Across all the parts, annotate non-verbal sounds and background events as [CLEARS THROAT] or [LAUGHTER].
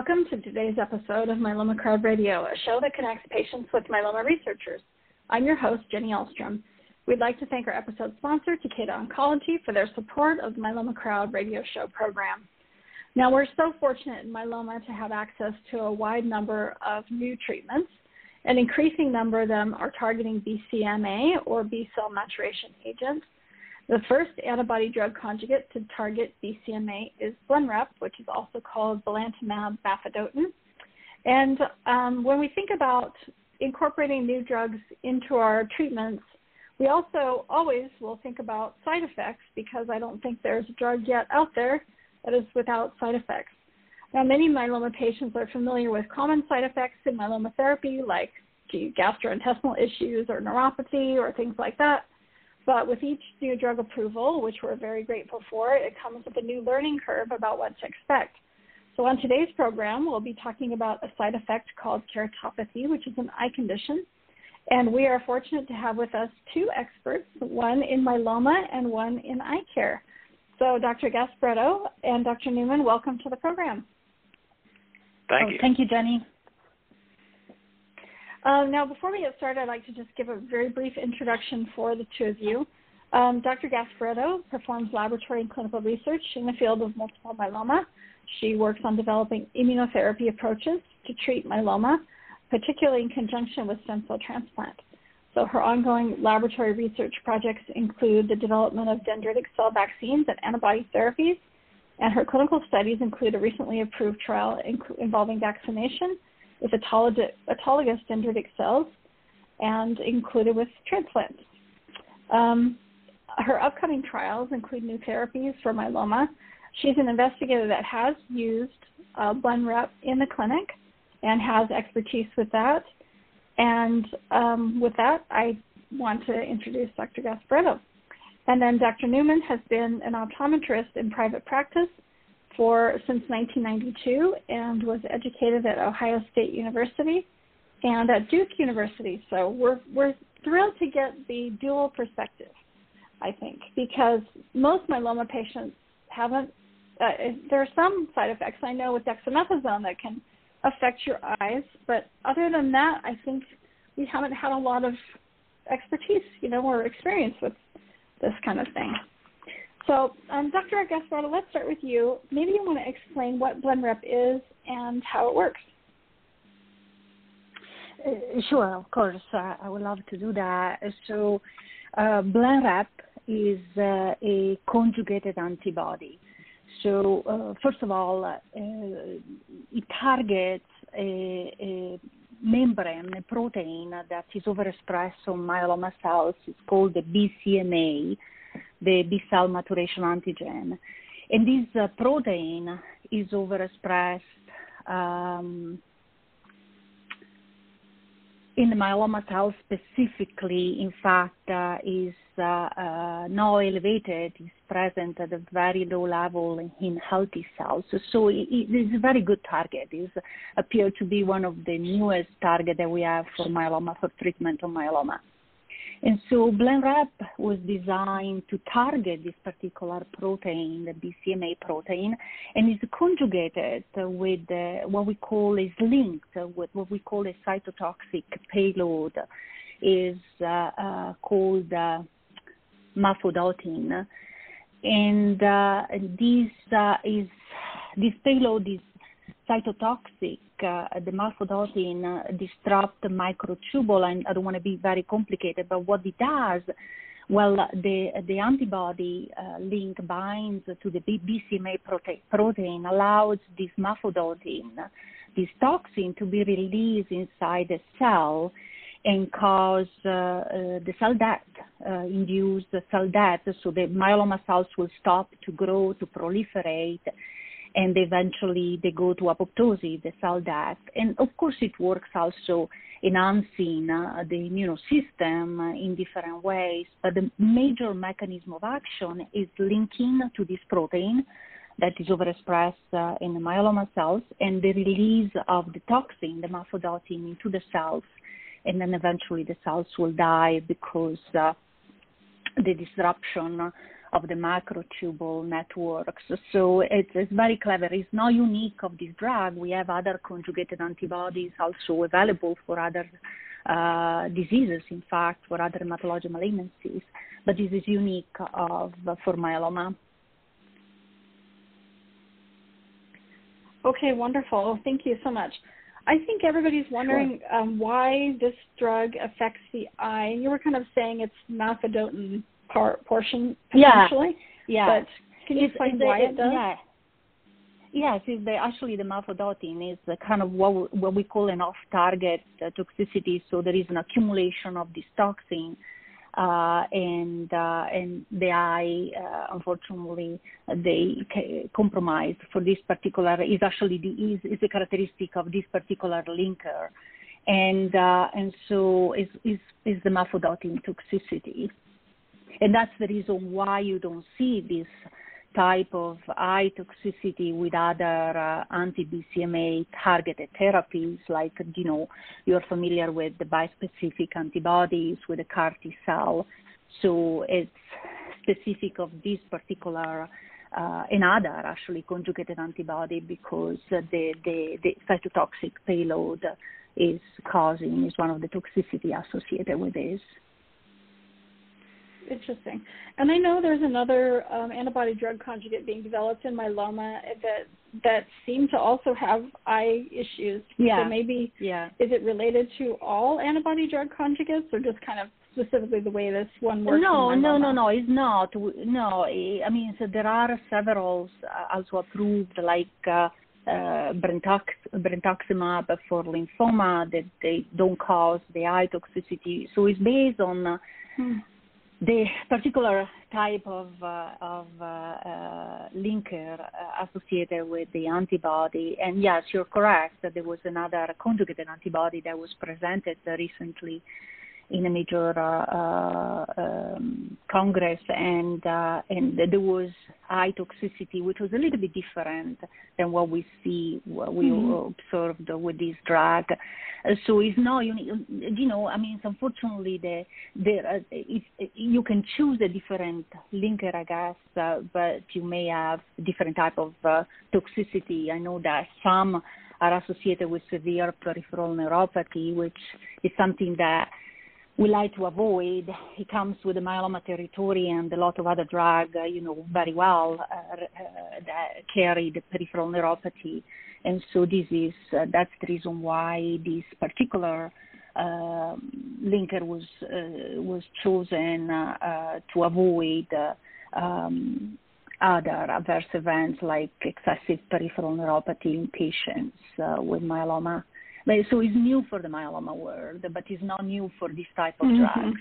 Welcome to today's episode of Myeloma Crowd Radio, a show that connects patients with myeloma researchers. I'm your host, Jenny Ahlstrom. We'd like to thank our episode sponsor, Takeda Oncology, for their support of the Myeloma Crowd radio show program. Now, we're so fortunate in myeloma to have access to a wide number of new treatments. An increasing number of them are targeting BCMA or B cell maturation antigen. The first antibody drug conjugate to target BCMA is Blenrep, which is also called belantamab mafodotin. And um, when we think about incorporating new drugs into our treatments, we also always will think about side effects because I don't think there's a drug yet out there that is without side effects. Now, many myeloma patients are familiar with common side effects in myeloma therapy, like gastrointestinal issues or neuropathy or things like that. But with each new drug approval, which we're very grateful for, it comes with a new learning curve about what to expect. So on today's program, we'll be talking about a side effect called keratopathy, which is an eye condition. And we are fortunate to have with us two experts, one in myeloma and one in eye care. So Dr. Gasparetto and Dr. Newman, welcome to the program. Thank oh, you. Thank you, Jenny. Uh, now, before we get started, I'd like to just give a very brief introduction for the two of you. Um, Dr. Gasparetto performs laboratory and clinical research in the field of multiple myeloma. She works on developing immunotherapy approaches to treat myeloma, particularly in conjunction with stem cell transplant. So her ongoing laboratory research projects include the development of dendritic cell vaccines and antibody therapies, and her clinical studies include a recently approved trial involving vaccination with autologous, autologous dendritic cells and included with transplants. Um, her upcoming trials include new therapies for myeloma. She's an investigator that has used uh, Blenrep in the clinic and has expertise with that. And um, with that, I want to introduce Dr. Gasparetto. And then Dr. Newman has been an optometrist in private practice for since 1992 and was educated at Ohio State University and at Duke University. So we're we're thrilled to get the dual perspective, I think, because most myeloma patients haven't. Uh, there are some side effects I know with dexamethasone that can affect your eyes, but other than that, I think we haven't had a lot of expertise, you know, or experience with this kind of thing. So, um, Dr. Gasparetto, let's start with you. Maybe you want to explain what Blenrep is and how it works. Uh, sure, of course. Uh, I would love to do that. So, uh, Blenrep is uh, a conjugated antibody. So, uh, first of all, uh, it targets a, a membrane, a protein that is overexpressed on myeloma cells. It's called the BCMA, the B cell maturation antigen. And this uh, protein is overexpressed um, in the myeloma cells specifically, in fact, uh, is uh, uh, elevated, is present at a very low level in healthy cells. So it, it is a very good target. It appears to be one of the newest targets that we have for myeloma, for treatment of myeloma. And so Blenrep was designed to target this particular protein, the BCMA protein, and is conjugated with uh, what we call is linked with what we call a cytotoxic payload, is uh, uh, called uh, mafodotin, and uh, this uh, is this payload is cytotoxic uh, the mafodotin uh, disrupt microtubule, and I don't want to be very complicated, but what it does Well, the the antibody uh, link binds to the BCMA prote- protein, allows this mafodontin, this toxin, to be released inside the cell and cause uh, uh, the cell death, uh, the cell death. So the myeloma cells will stop to grow, to proliferate, and eventually they go to apoptosis, the cell death. And of course, it works also enhancing uh, the immune system in different ways. But the major mechanism of action is linking to this protein that is overexpressed uh, in the myeloma cells and the release of the toxin, the mafodontin, into the cells. And then eventually the cells will die because uh, the disruption of the microtubule networks. So it's, it's very clever. It's not unique of this drug. We have other conjugated antibodies also available for other uh, diseases, in fact, for other hematologic malignancies. But this is unique of, for myeloma. Okay, wonderful. Thank you so much. I think everybody's wondering sure. um, why this drug affects the eye. And you were kind of saying it's mafodontin part portion potentially. Yeah. But can you explain why it, does? Yeah. Yes, it's the, actually the mafodontin is the kind of what, what we call an off-target uh, toxicity. So there is an accumulation of this toxin, uh, and uh, and the eye, uh, unfortunately, they c- compromise for this particular is actually the is, is a characteristic of this particular linker, and uh, and so is is is the mafodontin toxicity. And that's the reason why you don't see this type of eye toxicity with other uh, anti-BCMA targeted therapies, like, you know, you're familiar with the bispecific antibodies with the CAR T cell. So it's specific of this particular uh, another actually conjugated antibody because the, the, the cytotoxic payload is causing, is one of the toxicity associated with this. Interesting. And I know there's another um, antibody drug conjugate being developed in myeloma that that seem to also have eye issues. Yeah. So maybe yeah. is it related to all antibody drug conjugates or just kind of specifically the way this one works? No, no, no, no. It's not. No, I mean, so there are several uh, also approved, like uh, uh, brentuximab for lymphoma that they don't cause the eye toxicity. So it's based on uh, hmm the particular type of, uh, of uh, uh, linker uh, associated with the antibody. And yes, you're correct that there was another conjugated antibody that was presented recently in a major uh, uh, um, congress, and uh, and there was high toxicity, which was a little bit different than what we see, what we mm-hmm. observed with this drug. so it's not you, you know I mean unfortunately the the if you can choose a different linker I guess uh, but you may have different type of uh, toxicity I know that some are associated with severe peripheral neuropathy which is something that we like to avoid. It comes with the myeloma territory and a lot of other drugs, uh, you know, very well uh, uh, that carry the peripheral neuropathy. And so this is, uh, that's the reason why this particular uh, linker was, uh, was chosen to avoid um, other adverse events like excessive peripheral neuropathy in patients with myeloma. But, so it's new for the myeloma world, but it's not new for this type of mm-hmm. drugs.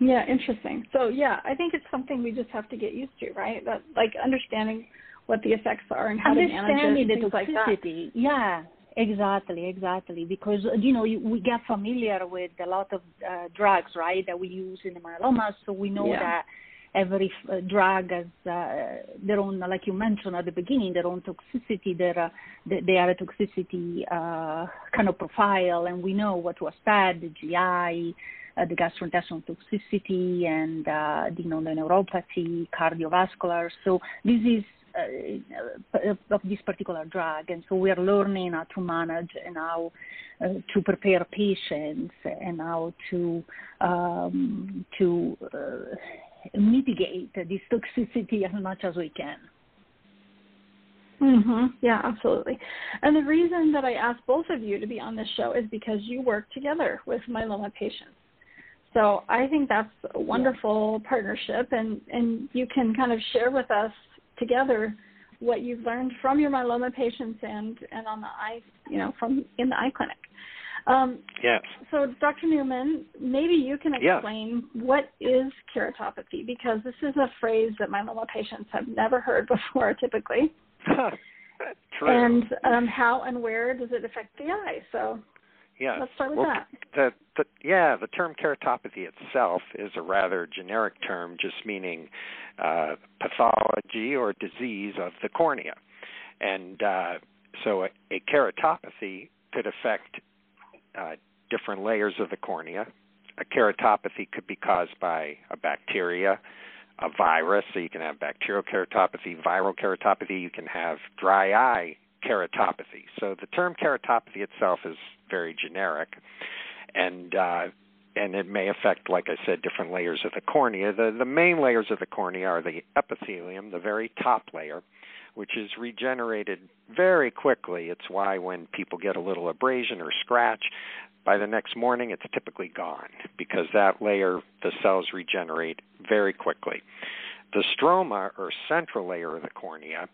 Yeah, interesting. So yeah, I think it's something we just have to get used to, right? That like understanding what the effects are and how to manage it, the toxicity. Like yeah, exactly, exactly. Because you know we get familiar with a lot of uh, drugs, right, that we use in the myeloma, so we know yeah. that every uh, drug has uh, their own, like you mentioned at the beginning, their own toxicity. Their, uh, they, they have a toxicity kind of profile, and we know what was bad, the GI, uh, the gastrointestinal toxicity, and uh, you know the neuropathy, cardiovascular. So this is uh, of this particular drug, and so we are learning how to manage and how to prepare patients and how to um, to mitigate this toxicity as much as we can. Mhm. Yeah, absolutely. And the reason that I asked both of you to be on this show is because you work together with myeloma patients. So I think that's a wonderful yeah. partnership, and and you can kind of share with us together what you've learned from your myeloma patients and and on the eye, you know, from in the eye clinic. Um, yes. So, Dr. Newman, maybe you can explain what is keratopathy because this is a phrase that my myeloma patients have never heard [LAUGHS] before, typically. [LAUGHS] And um, how and where does it affect the eye? So, yeah. Let's start with well, that. The, the, yeah, the term keratopathy itself is a rather generic term, just meaning uh, pathology or disease of the cornea. And uh, so a, a keratopathy could affect uh, different layers of the cornea. A keratopathy could be caused by a bacteria, a virus, so you can have bacterial keratopathy, viral keratopathy, you can have dry eye keratopathy. So the term keratopathy itself is very generic, and uh, and it may affect, like I said, different layers of the cornea. The the main layers of the cornea are the epithelium, the very top layer, which is regenerated very quickly. It's why when people get a little abrasion or scratch, by the next morning it's typically gone because that layer, the cells regenerate very quickly. The stroma or central layer of the cornea,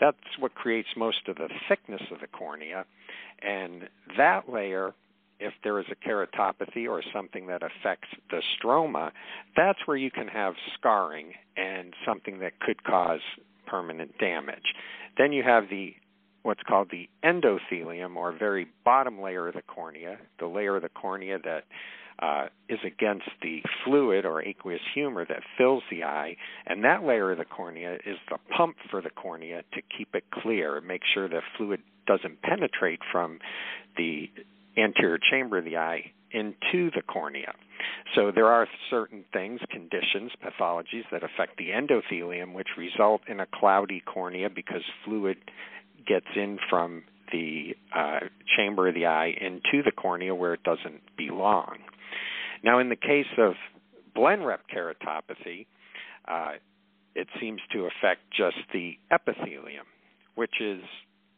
that's what creates most of the thickness of the cornea. And that layer, if there is a keratopathy or something that affects the stroma, that's where you can have scarring and something that could cause permanent damage. Then you have the what's called the endothelium or very bottom layer of the cornea, the layer of the cornea that uh, is against the fluid or aqueous humor that fills the eye, and that layer of the cornea is the pump for the cornea to keep it clear, make sure the fluid doesn't penetrate from the anterior chamber of the eye into the cornea. So there are certain things, conditions, pathologies that affect the endothelium, which result in a cloudy cornea because fluid gets in from the uh, chamber of the eye into the cornea where it doesn't belong. Now, in the case of Blenrep keratopathy, uh, it seems to affect just the epithelium, which is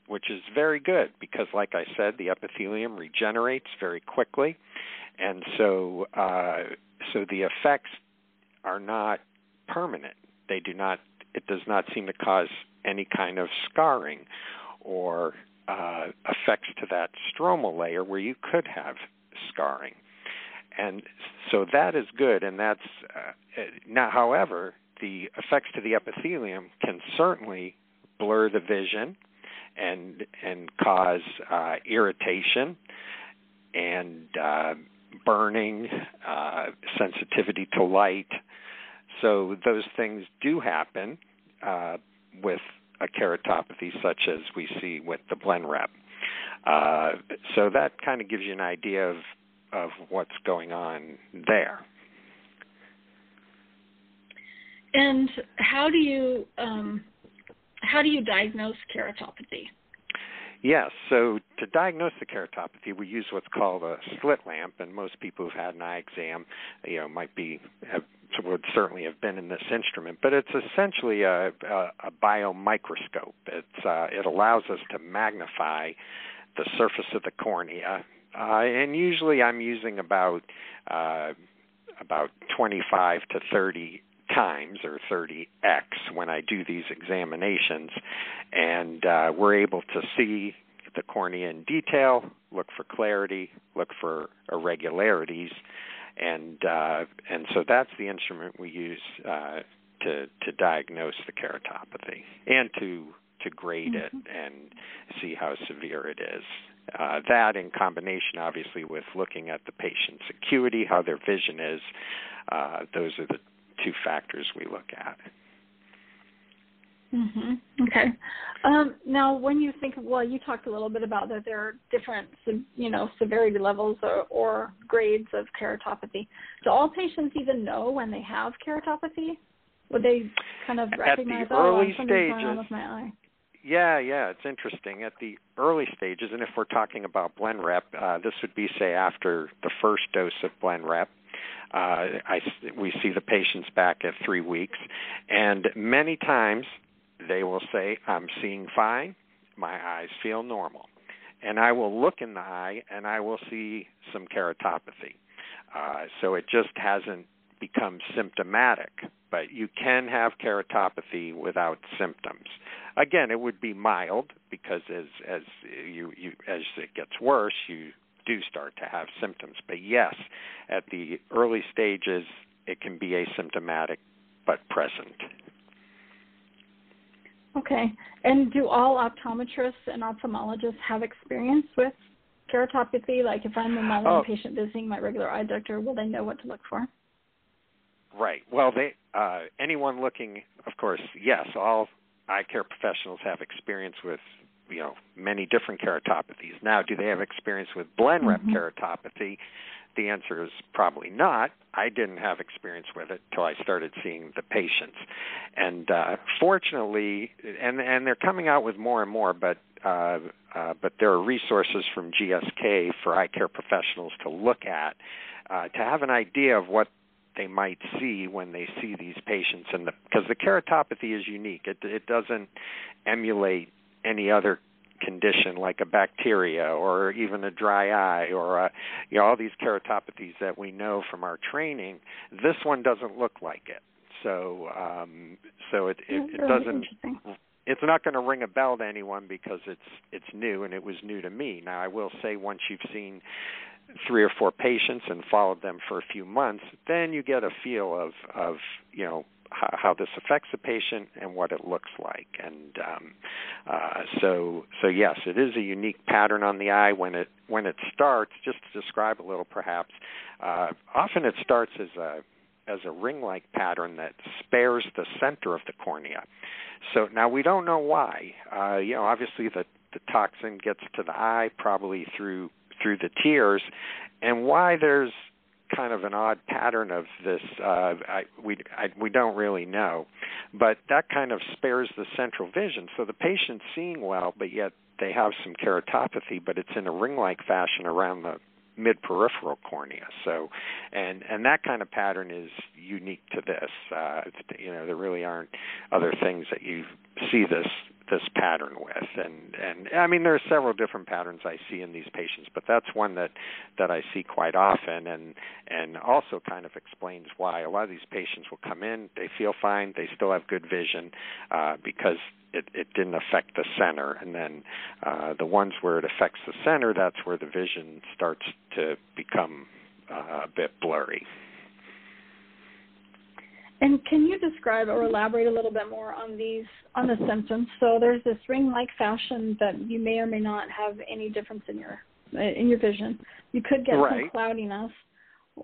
which is very good because, like I said, the epithelium regenerates very quickly, and so uh, so the effects are not permanent. They do not. It does not seem to cause any kind of scarring or uh, effects to that stromal layer where you could have scarring. And so that is good, and that's uh, now. However, the effects to the epithelium can certainly blur the vision and and cause uh, irritation and uh, burning, uh, sensitivity to light. So those things do happen uh, with a keratopathy such as we see with the Blenrep. Uh, so that kind of gives you an idea of of what's going on there. And how do you um, how do you diagnose keratopathy? Yes, so to diagnose the keratopathy, we use what's called a slit lamp, and most people who've had an eye exam, you know, might be have, would certainly have been in this instrument. But it's essentially a, a, a biomicroscope. It's uh, it allows us to magnify the surface of the cornea, uh, and usually I'm using about uh, about 25 to 30 times or 30x when I do these examinations, and uh, we're able to see the cornea in detail, look for clarity, look for irregularities, and uh, and so that's the instrument we use uh, to to diagnose the keratopathy and to to grade mm-hmm. it and see how severe it is. Uh, that in combination, obviously, with looking at the patient's acuity, how their vision is, uh, those are the two factors we look at. Mm-hmm. Okay. Um, now, when you think, well, you talked a little bit about that there are different, you know, severity levels or, or grades of keratopathy. Do all patients even know when they have keratopathy? Would they kind of recognize, At the oh, early stages, going on with my eye? Yeah, yeah, it's interesting. At the early stages, and if we're talking about Blenrep, uh, this would be, say, after the first dose of Blenrep, uh, I, we see the patients back at three weeks, and many times they will say, I'm seeing fine, my eyes feel normal. And I will look in the eye and I will see some keratopathy. Uh, so it just hasn't become symptomatic. But you can have keratopathy without symptoms. Again, it would be mild because as as you, you as it gets worse, you do start to have symptoms. But yes, at the early stages, it can be asymptomatic but present. Okay. And do all optometrists and ophthalmologists have experience with keratopathy? Like if I'm a mild oh. patient visiting my regular eye doctor, will they know what to look for? Right. Well, they uh, anyone looking, of course, yes, all eye care professionals have experience with you know many different keratopathies. Now, do they have experience with Blenrep mm-hmm. keratopathy? The answer is probably not. I didn't have experience with it until I started seeing the patients, and uh, fortunately, and and they're coming out with more and more. But uh, uh, but there are resources from GSK for eye care professionals to look at uh, to have an idea of what they might see when they see these patients and the because the keratopathy is unique it it doesn't emulate any other condition like a bacteria or even a dry eye or a, you know all these keratopathies that we know from our training this one doesn't look like it. So um so it it, it doesn't it's not going to ring a bell to anyone because it's it's new and it was new to me. Now i will say once you've seen three or four patients and followed them for a few months, then you get a feel of of you know how, this affects the patient and what it looks like. And um, uh, so so yes, it is a unique pattern on the eye when it when it starts. Just to describe a little, perhaps, uh, often it starts as a as a ring-like pattern that spares the center of the cornea. So now we don't know why. Uh, you know, obviously the the toxin gets to the eye probably through through the tears, and why there's kind of an odd pattern of this uh, I, we I, we don't really know, but that kind of spares the central vision. So the patient's seeing well, but yet they have some keratopathy, but it's in a ring-like fashion around the mid-peripheral cornea. So, and and that kind of pattern is unique to this. Uh, you know, there really aren't other things that you see this this pattern with and and I mean there are several different patterns I see in these patients but that's one that that I see quite often and and also kind of explains why a lot of these patients will come in they feel fine they still have good vision uh, because it, it didn't affect the center and then uh, the ones where it affects the center that's where the vision starts to become uh, a bit blurry. And can you describe or elaborate a little bit more on these on the symptoms? So there's this ring-like fashion that you may or may not have any difference in your in your vision. You could get right. some cloudiness,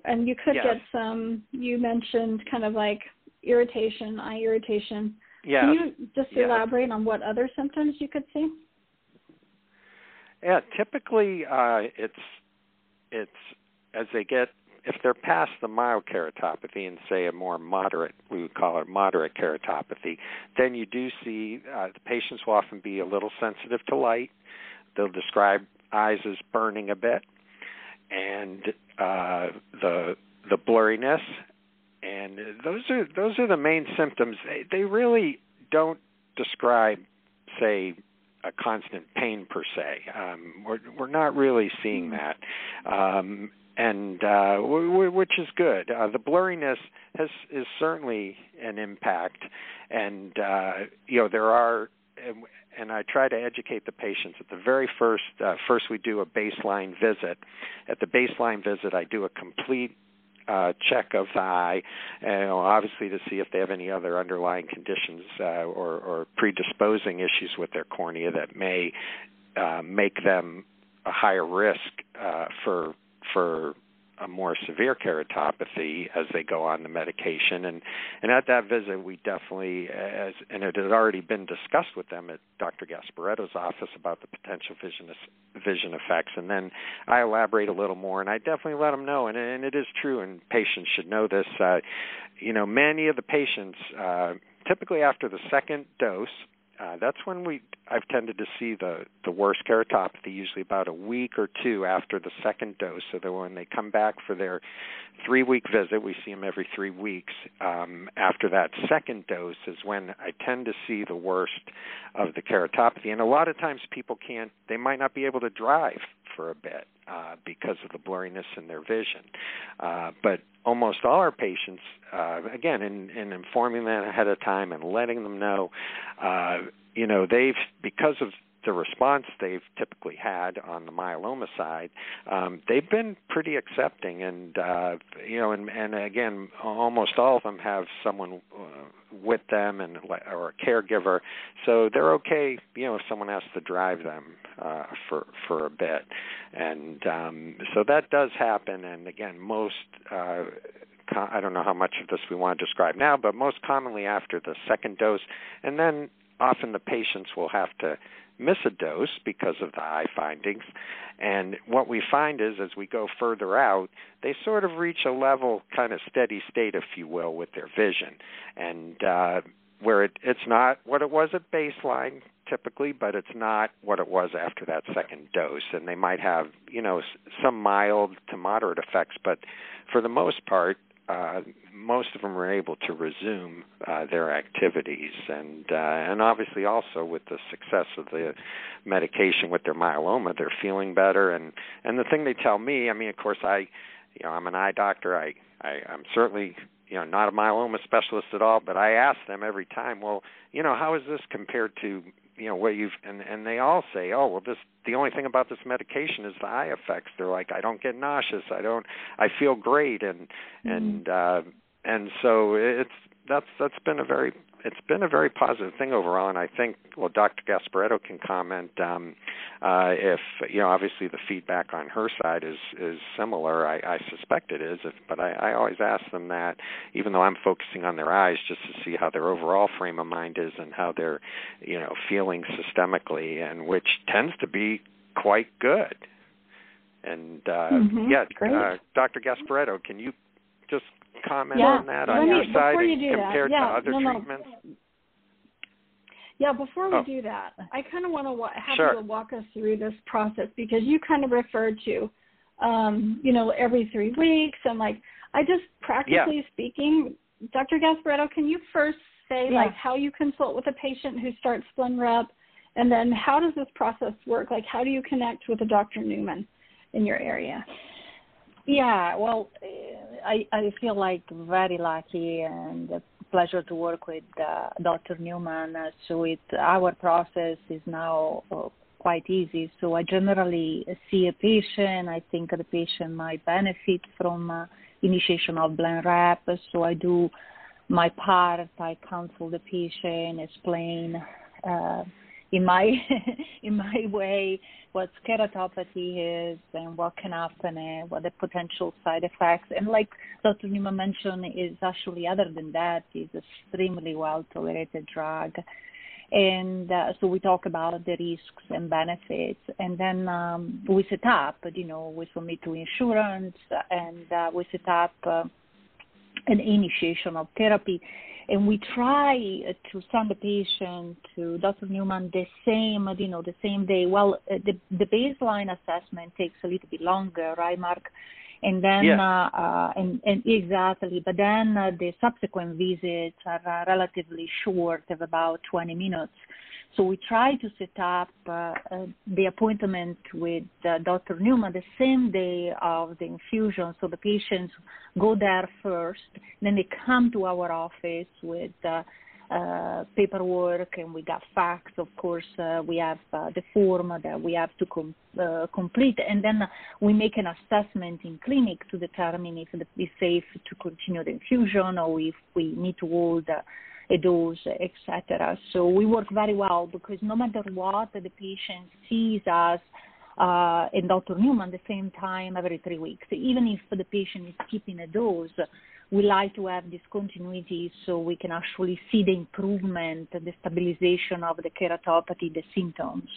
and you could yes. get some. You mentioned kind of like irritation, eye irritation. Yes. Can you just yes. elaborate on what other symptoms you could see? Yeah, typically uh, it's it's as they get if they're past the mild keratopathy and say a more moderate, we would call it moderate keratopathy, then you do see uh, the patients will often be a little sensitive to light. They'll describe eyes as burning a bit, and uh, the the blurriness, those are those are the main symptoms. They, they really don't describe, say, a constant pain per se. Um, we're we're not really seeing hmm. that. Um, and uh, w- w- which is good. Uh, the blurriness has is certainly an impact, and uh, you know there are, and I try to educate the patients at the very first. Uh, first, we do a baseline visit. At the baseline visit, I do a complete uh, check of the eye, and you know, obviously to see if they have any other underlying conditions uh, or, or predisposing issues with their cornea that may uh, make them a higher risk uh, for for a more severe keratopathy as they go on the medication and and at that visit we definitely as and it had already been discussed with them at Dr. Gasparetto's office about the potential vision vision effects and then I elaborate a little more and I definitely let them know and and it is true and patients should know this uh you know many of the patients uh typically after the second dose uh, that's when we I've tended to see the the worst keratopathy usually about a week or two after the second dose. So that when they come back for their three week visit, we see them every three weeks. Um, after that second dose is when I tend to see the worst of the keratopathy. And a lot of times people can't they might not be able to drive for a bit uh, because of the blurriness in their vision. Uh, but almost all our patients, uh, again, in, in informing them ahead of time and letting them know, uh, you know, they've because of the response they've typically had on the myeloma side, um, they've been pretty accepting, and uh, you know, and, and again, almost all of them have someone uh, with them and or a caregiver, so they're okay. You know, if someone has to drive them uh, for for a bit, and um, so that does happen. And again, most. Uh, I don't know how much of this we want to describe now, but most commonly after the second dose, and then often the patients will have to miss a dose because of the eye findings. And what we find is as we go further out, they sort of reach a level, kind of steady state, if you will, with their vision. And uh, where it, it's not what it was at baseline typically, but it's not what it was after that second dose. And they might have, you know, some mild to moderate effects, but for the most part, uh, most of them are able to resume uh, their activities, and uh, and obviously also with the success of the medication with their myeloma, they're feeling better. And and the thing they tell me, I mean, of course, I, you know, I'm an eye doctor. I, I I'm certainly you know not a myeloma specialist at all, but I ask them every time, well, you know, how is this compared to you know what you've and and they all say oh well this the only thing about this medication is the eye effects they're like i don't get nauseous i don't i feel great and mm-hmm. and uh and so it's that's that's been a very it's been a very positive thing overall, and I think well, Dr. Gasparetto can comment um, uh, if you know. Obviously, the feedback on her side is is similar. I, I suspect it is, if, but I, I always ask them that, even though I'm focusing on their eyes, just to see how their overall frame of mind is and how they're you know feeling systemically, and which tends to be quite good. And uh, mm-hmm. yeah, uh, Dr. Gasparetto, can you just comment yeah. on that on me, your side you compared yeah, to other no, treatments? No. Yeah, before we oh. do that, I kind of want to wa- have sure. you walk us through this process because you kind of referred to, um, you know, every three weeks and like I just practically yeah. speaking, Dr. Gasparetto, can you first say yeah. like how you consult with a patient who starts Blenrep, and then how does this process work? Like how do you connect with a Dr. Newman in your area? Yeah, well, I I feel like very lucky and a pleasure to work with uh, Dr. Newman. So it our process is now uh, quite easy. So I generally see a patient. I think the patient might benefit from uh, initiation of BlenRep. So I do my part. I counsel the patient, explain. Uh, in my [LAUGHS] in my way what keratopathy is and what can happen and what the potential side effects and like Dr. Newman mentioned is actually other than that is extremely well tolerated drug and uh, so we talk about the risks and benefits and then um, we set up you know we submit to insurance and uh, we set up uh, an initiation of therapy and we try to send the patient to Dr. Newman the same, you know, the same day. Well, uh, the the baseline assessment takes a little bit longer, right, Mark? And then, uh, uh, and, and exactly, but then uh, the subsequent visits are uh, relatively short, of about 20 minutes. So we try to set up uh, uh, the appointment with uh, Dr. Newman the same day of the infusion. So the patients go there first, then they come to our office with uh, uh, paperwork and we got facts. Of course, uh, we have uh, the form that we have to com- uh, complete, and then we make an assessment in clinic to determine if it's safe to continue the infusion or if we need to hold dose, etc. So we work very well because no matter what, the patient sees us uh, and Dr. Newman the same time every three weeks. Even if the patient is keeping a dose, we like to have this continuity so we can actually see the improvement, the stabilization of the keratopathy, the symptoms,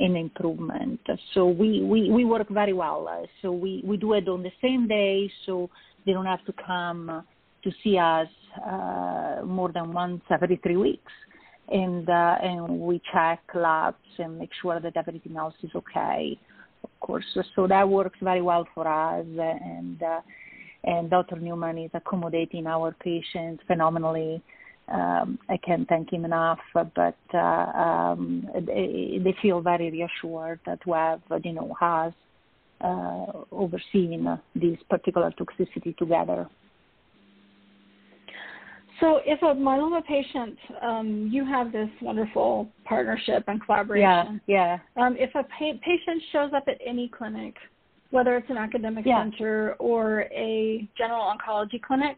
and improvement. So we, we, we work very well. So we, we do it on the same day so they don't have to come to see us uh, more than once every three weeks. And, uh, and we check labs and make sure that everything else is okay, of course. So that works very well for us. And, uh, and Dr. Newman is accommodating our patients phenomenally. Um, I can't thank him enough, but uh, um, they, they, feel very reassured that we have, you know, has uh, overseeing this particular toxicity together. So, if a myeloma patient, um, you have this wonderful partnership and collaboration. Yeah, yeah. Um, if a pa- patient shows up at any clinic, whether it's an academic yeah. center or a general oncology clinic,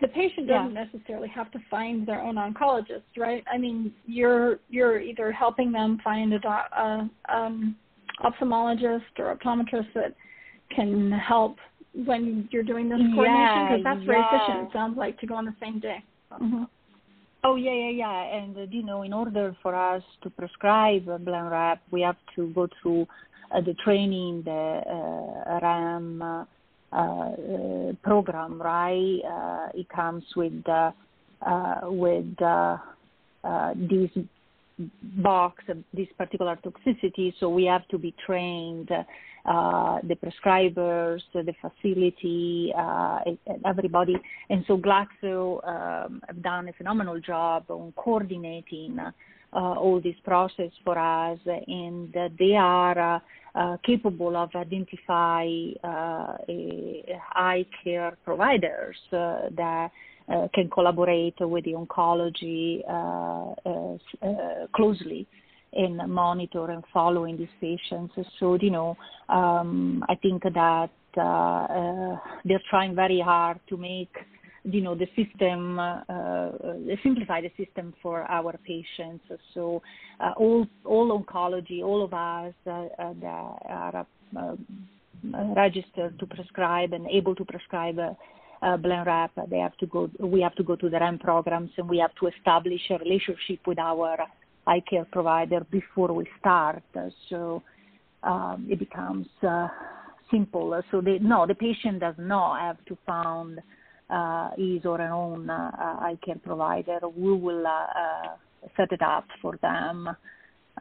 the patient doesn't yeah. necessarily have to find their own oncologist, right? I mean, you're you're either helping them find a, a um, ophthalmologist or optometrist that can help when you're doing this coordination because yeah, that's very yeah. efficient. It sounds like to go on the same day. Mm-hmm. Oh yeah, yeah, yeah. And uh, you know, in order for us to prescribe uh, Blenrep, we have to go through uh, the training, the uh, REMS uh, uh, program, right? Uh, it comes with uh, uh, with uh, uh, this box, this particular toxicity. So we have to be trained. Uh, uh, the prescribers, the facility, uh, everybody. And so Glaxo um, have done a phenomenal job on coordinating uh, all this process for us, and they are uh, capable of identify uh, eye care providers uh, that can collaborate with the oncology closely and monitor and following these patients. So, you know, um, I think that uh, uh, they're trying very hard to make, you know, the system, uh, uh simplify the system for our patients. So, uh, all, all oncology, all of us uh, that are registered to prescribe and able to prescribe uh, Blenrep, they have to go. We have to go to the REMS programs, and we have to establish a relationship with our eye care provider before we start. So um, it becomes uh, simple. So they, no, the patient does not have to find uh, his or her own uh, eye care provider. We will uh, uh, set it up for them.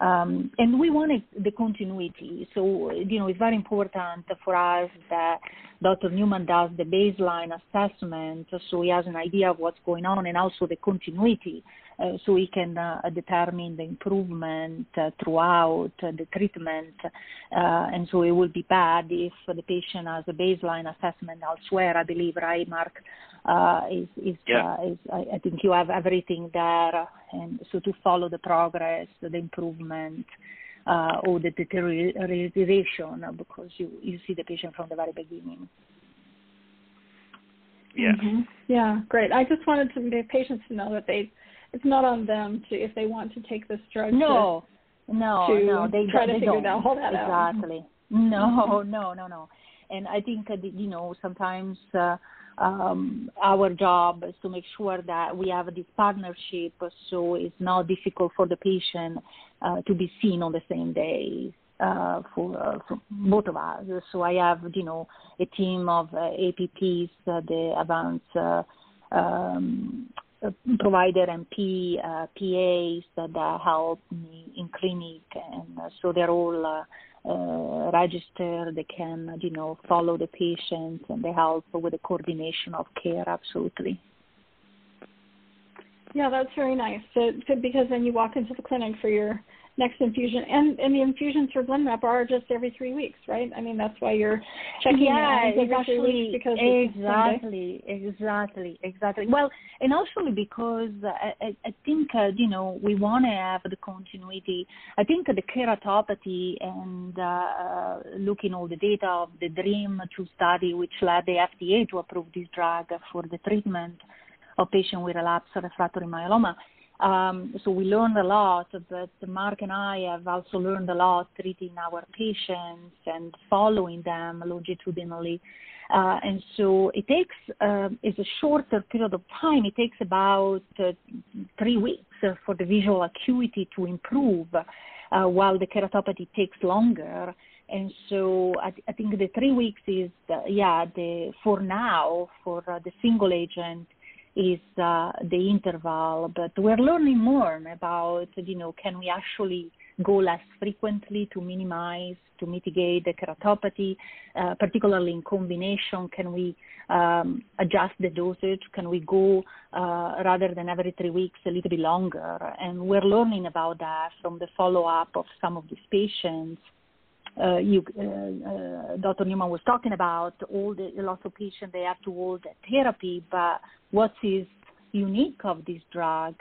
Um, and we wanted the continuity. So, you know, it's very important for us that Dr. Newman does the baseline assessment so he has an idea of what's going on and also the continuity so we can uh, determine the improvement uh, throughout the treatment. and so it would be bad if the patient has a baseline assessment elsewhere, I believe, right, Mark? is, is, yeah. is I, I, think you have everything there. And so to follow the progress, the improvement, uh, or the deterioration because you, you see the patient from the very beginning. Yes. Mm-hmm. Yeah, great. I just wanted to the patients to know that they it's not on them to if they want to take this drug. No, to, no, to no. They, try they to figure don't. that, all that exactly. out. No, [LAUGHS] no, no, no. And I think uh, you know sometimes uh, um, our job is to make sure that we have this partnership, so it's not difficult for the patient uh, to be seen on the same day. Uh, for, uh, for both of us. So I have, you know, a team of uh, APPs, uh, the advanced uh, um, provider NP, uh, PAs that, that help me in clinic, and uh, so they're all uh, uh, registered. They can, you know, follow the patients and they help with the coordination of care. Absolutely. Yeah, that's very nice. So, so because then you walk into the clinic for your next infusion, and and the infusions for Blenrep are just every three weeks, right? I mean, that's why you're checking yeah, every exactly, three weeks because exactly, exactly, exactly. Well, and also because I, I think uh, you know we want to have the continuity. I think the keratopathy and uh, uh, looking all the data of the DREAMM two study, which led the FDA to approve this drug for the treatment of patients with relapsed refractory myeloma um, so we learned a lot, but Mark and I have also learned a lot treating our patients and following them longitudinally. Uh, and so it takes, uh, a shorter period of time. It takes about uh, three weeks for the visual acuity to improve, uh, while the keratopathy takes longer. And so I, I think the three weeks is, the, yeah, the for now for uh, the single agent is uh, the interval, but we're learning more about, you know, can we actually go less frequently to minimize, to mitigate the keratopathy, uh, particularly in combination? Can we um, adjust the dosage? Can we go uh, rather than every three weeks a little bit longer? And we're learning about that from the follow-up of some of these patients uh, you, uh, uh, Dr. Newman was talking about, all the lots of patients they have to hold therapy. But what is unique of this drug?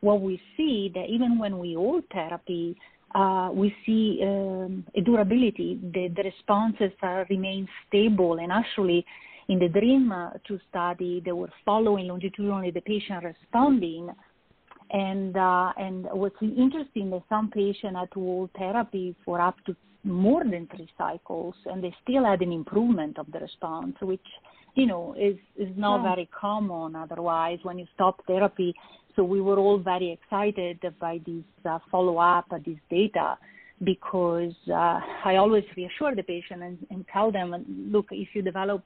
What we see that even when we hold therapy, uh, we see um, a durability. The, the responses uh, remain stable, and actually, in the DREAMM uh, 2 study, they were following longitudinally the patient responding. And uh, and what's interesting that some patients had to hold therapy for up to more than three cycles, and they still had an improvement of the response, which you know is is not yeah. very common otherwise when you stop therapy. So we were all very excited by this uh, follow up, uh, this data, because uh, I always reassure the patient and, and tell them, look, if you develop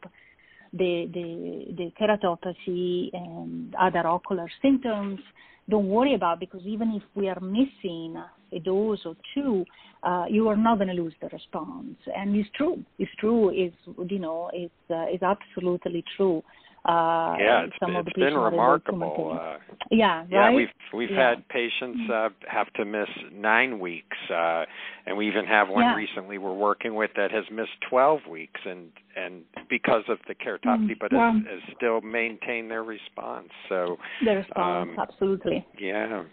the, the, the keratopathy and other ocular symptoms, don't worry about because even if we are missing a dose or two, uh, you are not going to lose the response. And it's true. It's true. It's you know it's uh, it's absolutely true. Uh, yeah, it's, it's been remarkable. Uh, yeah, yeah, right? we've we've yeah. had patients uh, have to miss nine weeks, uh, and we even have one yeah. recently we're working with that has missed twelve weeks, and and because of the keratopathy, mm, but yeah. has, has still maintained their response. So the response, um, absolutely. Yeah.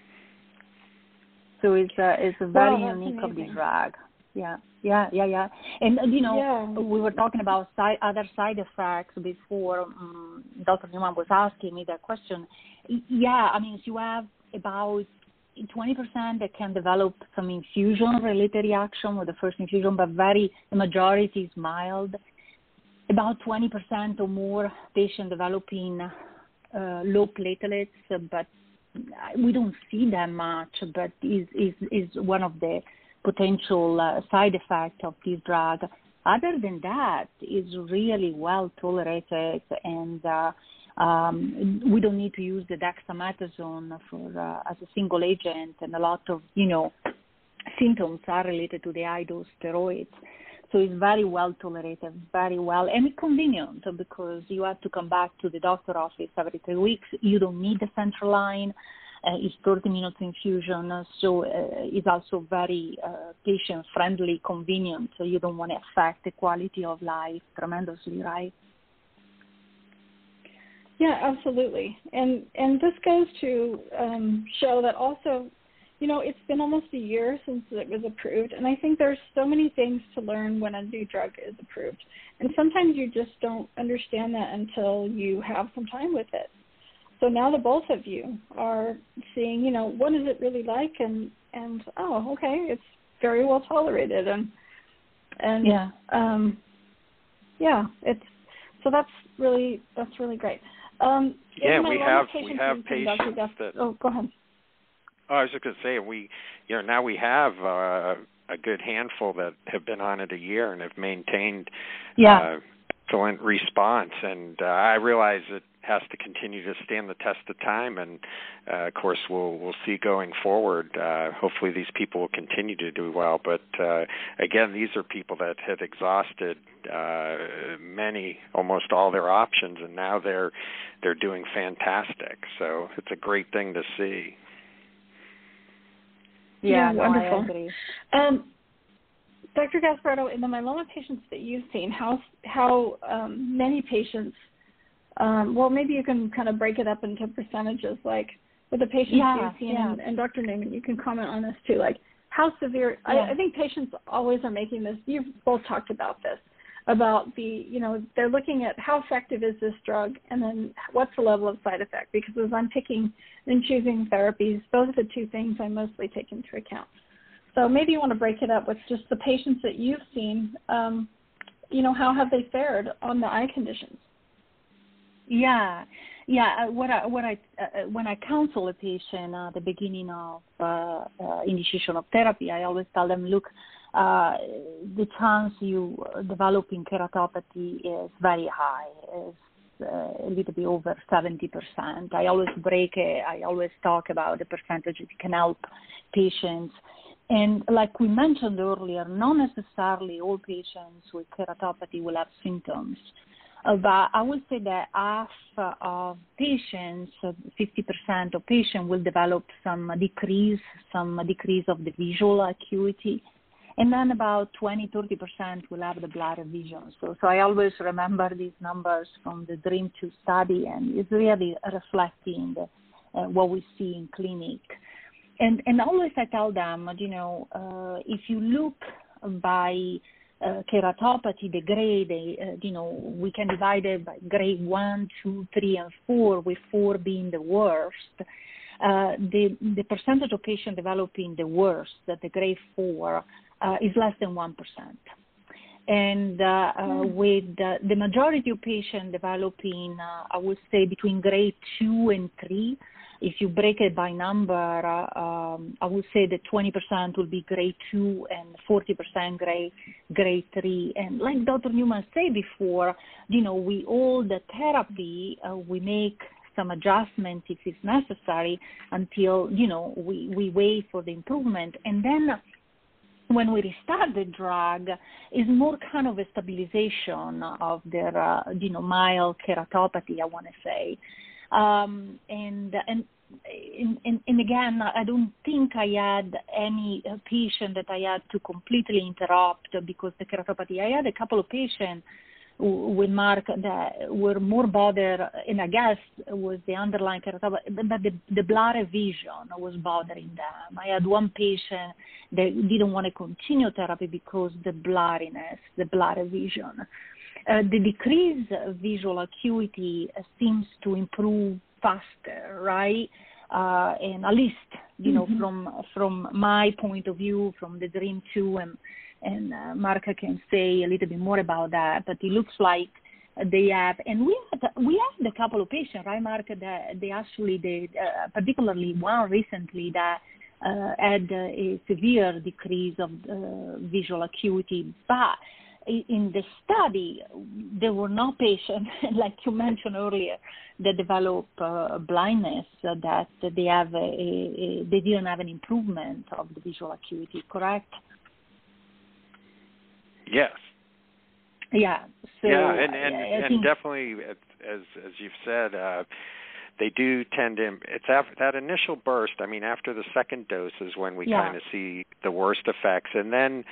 So it's a it's a very well, unique amazing. of the drug. Yeah, yeah, yeah, yeah. And uh, you know, yeah. we were talking about side, other side effects before. Um, Dr. Newman was asking me that question. Yeah, I mean, you have about 20% that can develop some infusion-related reaction with the first infusion, but very the majority is mild. About 20% or more patient developing uh, low platelets, but we don't see that much. But is is is one of the potential uh, side effects of this drug. Other than that, is really well tolerated, and uh, um, we don't need to use the dexamethasone for uh, as a single agent, and a lot of you know symptoms are related to the high dose steroids. So it's very well tolerated, very well, and it's convenient because you have to come back to the doctor office every three weeks. You don't need the central line uh, is 30 minutes infusion, so uh, it's also very uh, patient friendly, convenient. So you don't want to affect the quality of life tremendously, right? Yeah, absolutely. And and this goes to um, show that also, you know, it's been almost a year since it was approved, and I think there's so many things to learn when a new drug is approved. And sometimes you just don't understand that until you have some time with it so now the both of you are seeing, you know, what is it really like, and and oh, okay, it's very well tolerated, and and yeah, um, yeah, it's so that's really that's really great. Um, yeah, we have we have patients that. Oh, go ahead. Oh, I was just going to say we, you know, now we have uh, a good handful that have been on it a year and have maintained yeah. uh, excellent response. And uh, I realize it has to continue to stand the test of time, and uh, of course we'll we'll see going forward. Uh, hopefully, these people will continue to do well. But uh, again, these are people that had exhausted uh, many, almost all their options, and now they're they're doing fantastic. So it's a great thing to see. Yeah, yeah wonderful. Um, Dr. Gasparetto, in the myeloma patients that you've seen, how how um, many patients? Um, well, maybe you can kind of break it up into percentages, like with the patients yeah, you've seen, yeah. and, and, Dr. Newman, you can comment on this too. Like how severe? Yeah. I, I think patients always are making this. You've both talked about this about the you know they're looking at how effective is this drug and then what's the level of side effect because as i'm picking and choosing therapies those are the two things i mostly take into account so maybe you want to break it up with just the patients that you've seen. Um, you know, how have they fared on the eye conditions? Yeah, yeah. Uh, what I what I uh, uh, when I counsel a patient at the beginning of uh, uh, initiation of therapy, I always tell them, look, uh, the chance you developing keratopathy is very high. It's uh, a little bit over 70%. I always break it. I always talk about the percentage it can help patients and like we mentioned earlier, not necessarily all patients with keratopathy will have symptoms. Uh, but I would say that half of patients, 50% of patients will develop some decrease, some decrease of the visual acuity. And then about 20, 30% will have the blurry vision. So, so I always remember these numbers from the DREAMM 2 study, and it's really reflecting the, uh, what we see in clinic. And, and always I tell them, you know, uh, if you look by uh, keratopathy, the grade, uh, you know, we can divide it by grade one, two, three, and four, with four being the worst. Uh, the the percentage of patients developing the worst, that the grade four, uh, is less than one percent. And uh, mm. with the majority of patients developing, I would say between grade two and three, if you break it by number, uh, um, I would say that 20% will be grade two and 40% grade grade three. And like Dr. Newman said before, you know, we all the therapy uh, we make some adjustment if it's necessary until you know we we wait for the improvement and then when we restart the drug is more kind of a stabilization of their uh, you know mild keratopathy i want to say um, and and and, and, again, I don't think I had any uh, patient that I had to completely interrupt because the keratopathy. I had a couple of patients with Mark that were more bothered, and I guess was the underlying keratopathy, but the, the blurry vision was bothering them. I had one patient that didn't want to continue therapy because the blurriness, the blurry vision. Uh, the decreased visual acuity seems to improve faster, right? Uh, and at least, you know, mm-hmm. from from my point of view, from the DREAMM 2, and and uh, Marka can say a little bit more about that. But it looks like they have, and we had we had a couple of patients, right, Mark, that they actually, did, uh, particularly one recently that uh, had a severe decrease of uh, visual acuity, but in the study, there were no patients, [LAUGHS] like you mentioned earlier, that develop uh, blindness, that they have a, a, they didn't have an improvement of the visual acuity, correct? Yes. Yeah. So, yeah, and and, and definitely, as as you've said, uh, they do tend to. It's after that initial burst. I mean, after the second dose is when we yeah. kind of see the worst effects, and then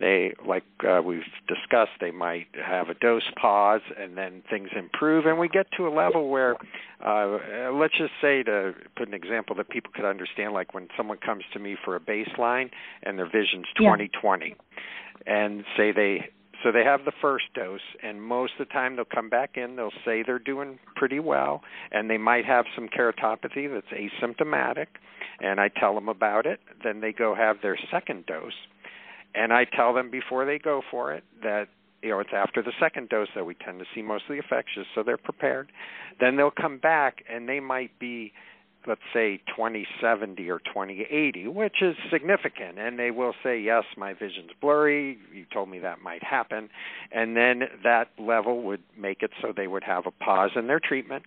they, like uh, we've discussed, they might have a dose pause, and then things improve, and we get to a level where, uh, let's just say, to put an example that people could understand, like when someone comes to me for a baseline and their vision's 20/20, yeah. and say they so they have the first dose, and most of the time they'll come back in. They'll say they're doing pretty well, and they might have some keratopathy that's asymptomatic, and I tell them about it. Then they go have their second dose, and I tell them before they go for it that you know it's after the second dose that we tend to see most of the effects, so they're prepared. Then they'll come back, and they might be let's say 2070 or 2080, which is significant. And they will say, yes, my vision's blurry. You told me that might happen. And then that level would make it so they would have a pause in their treatment.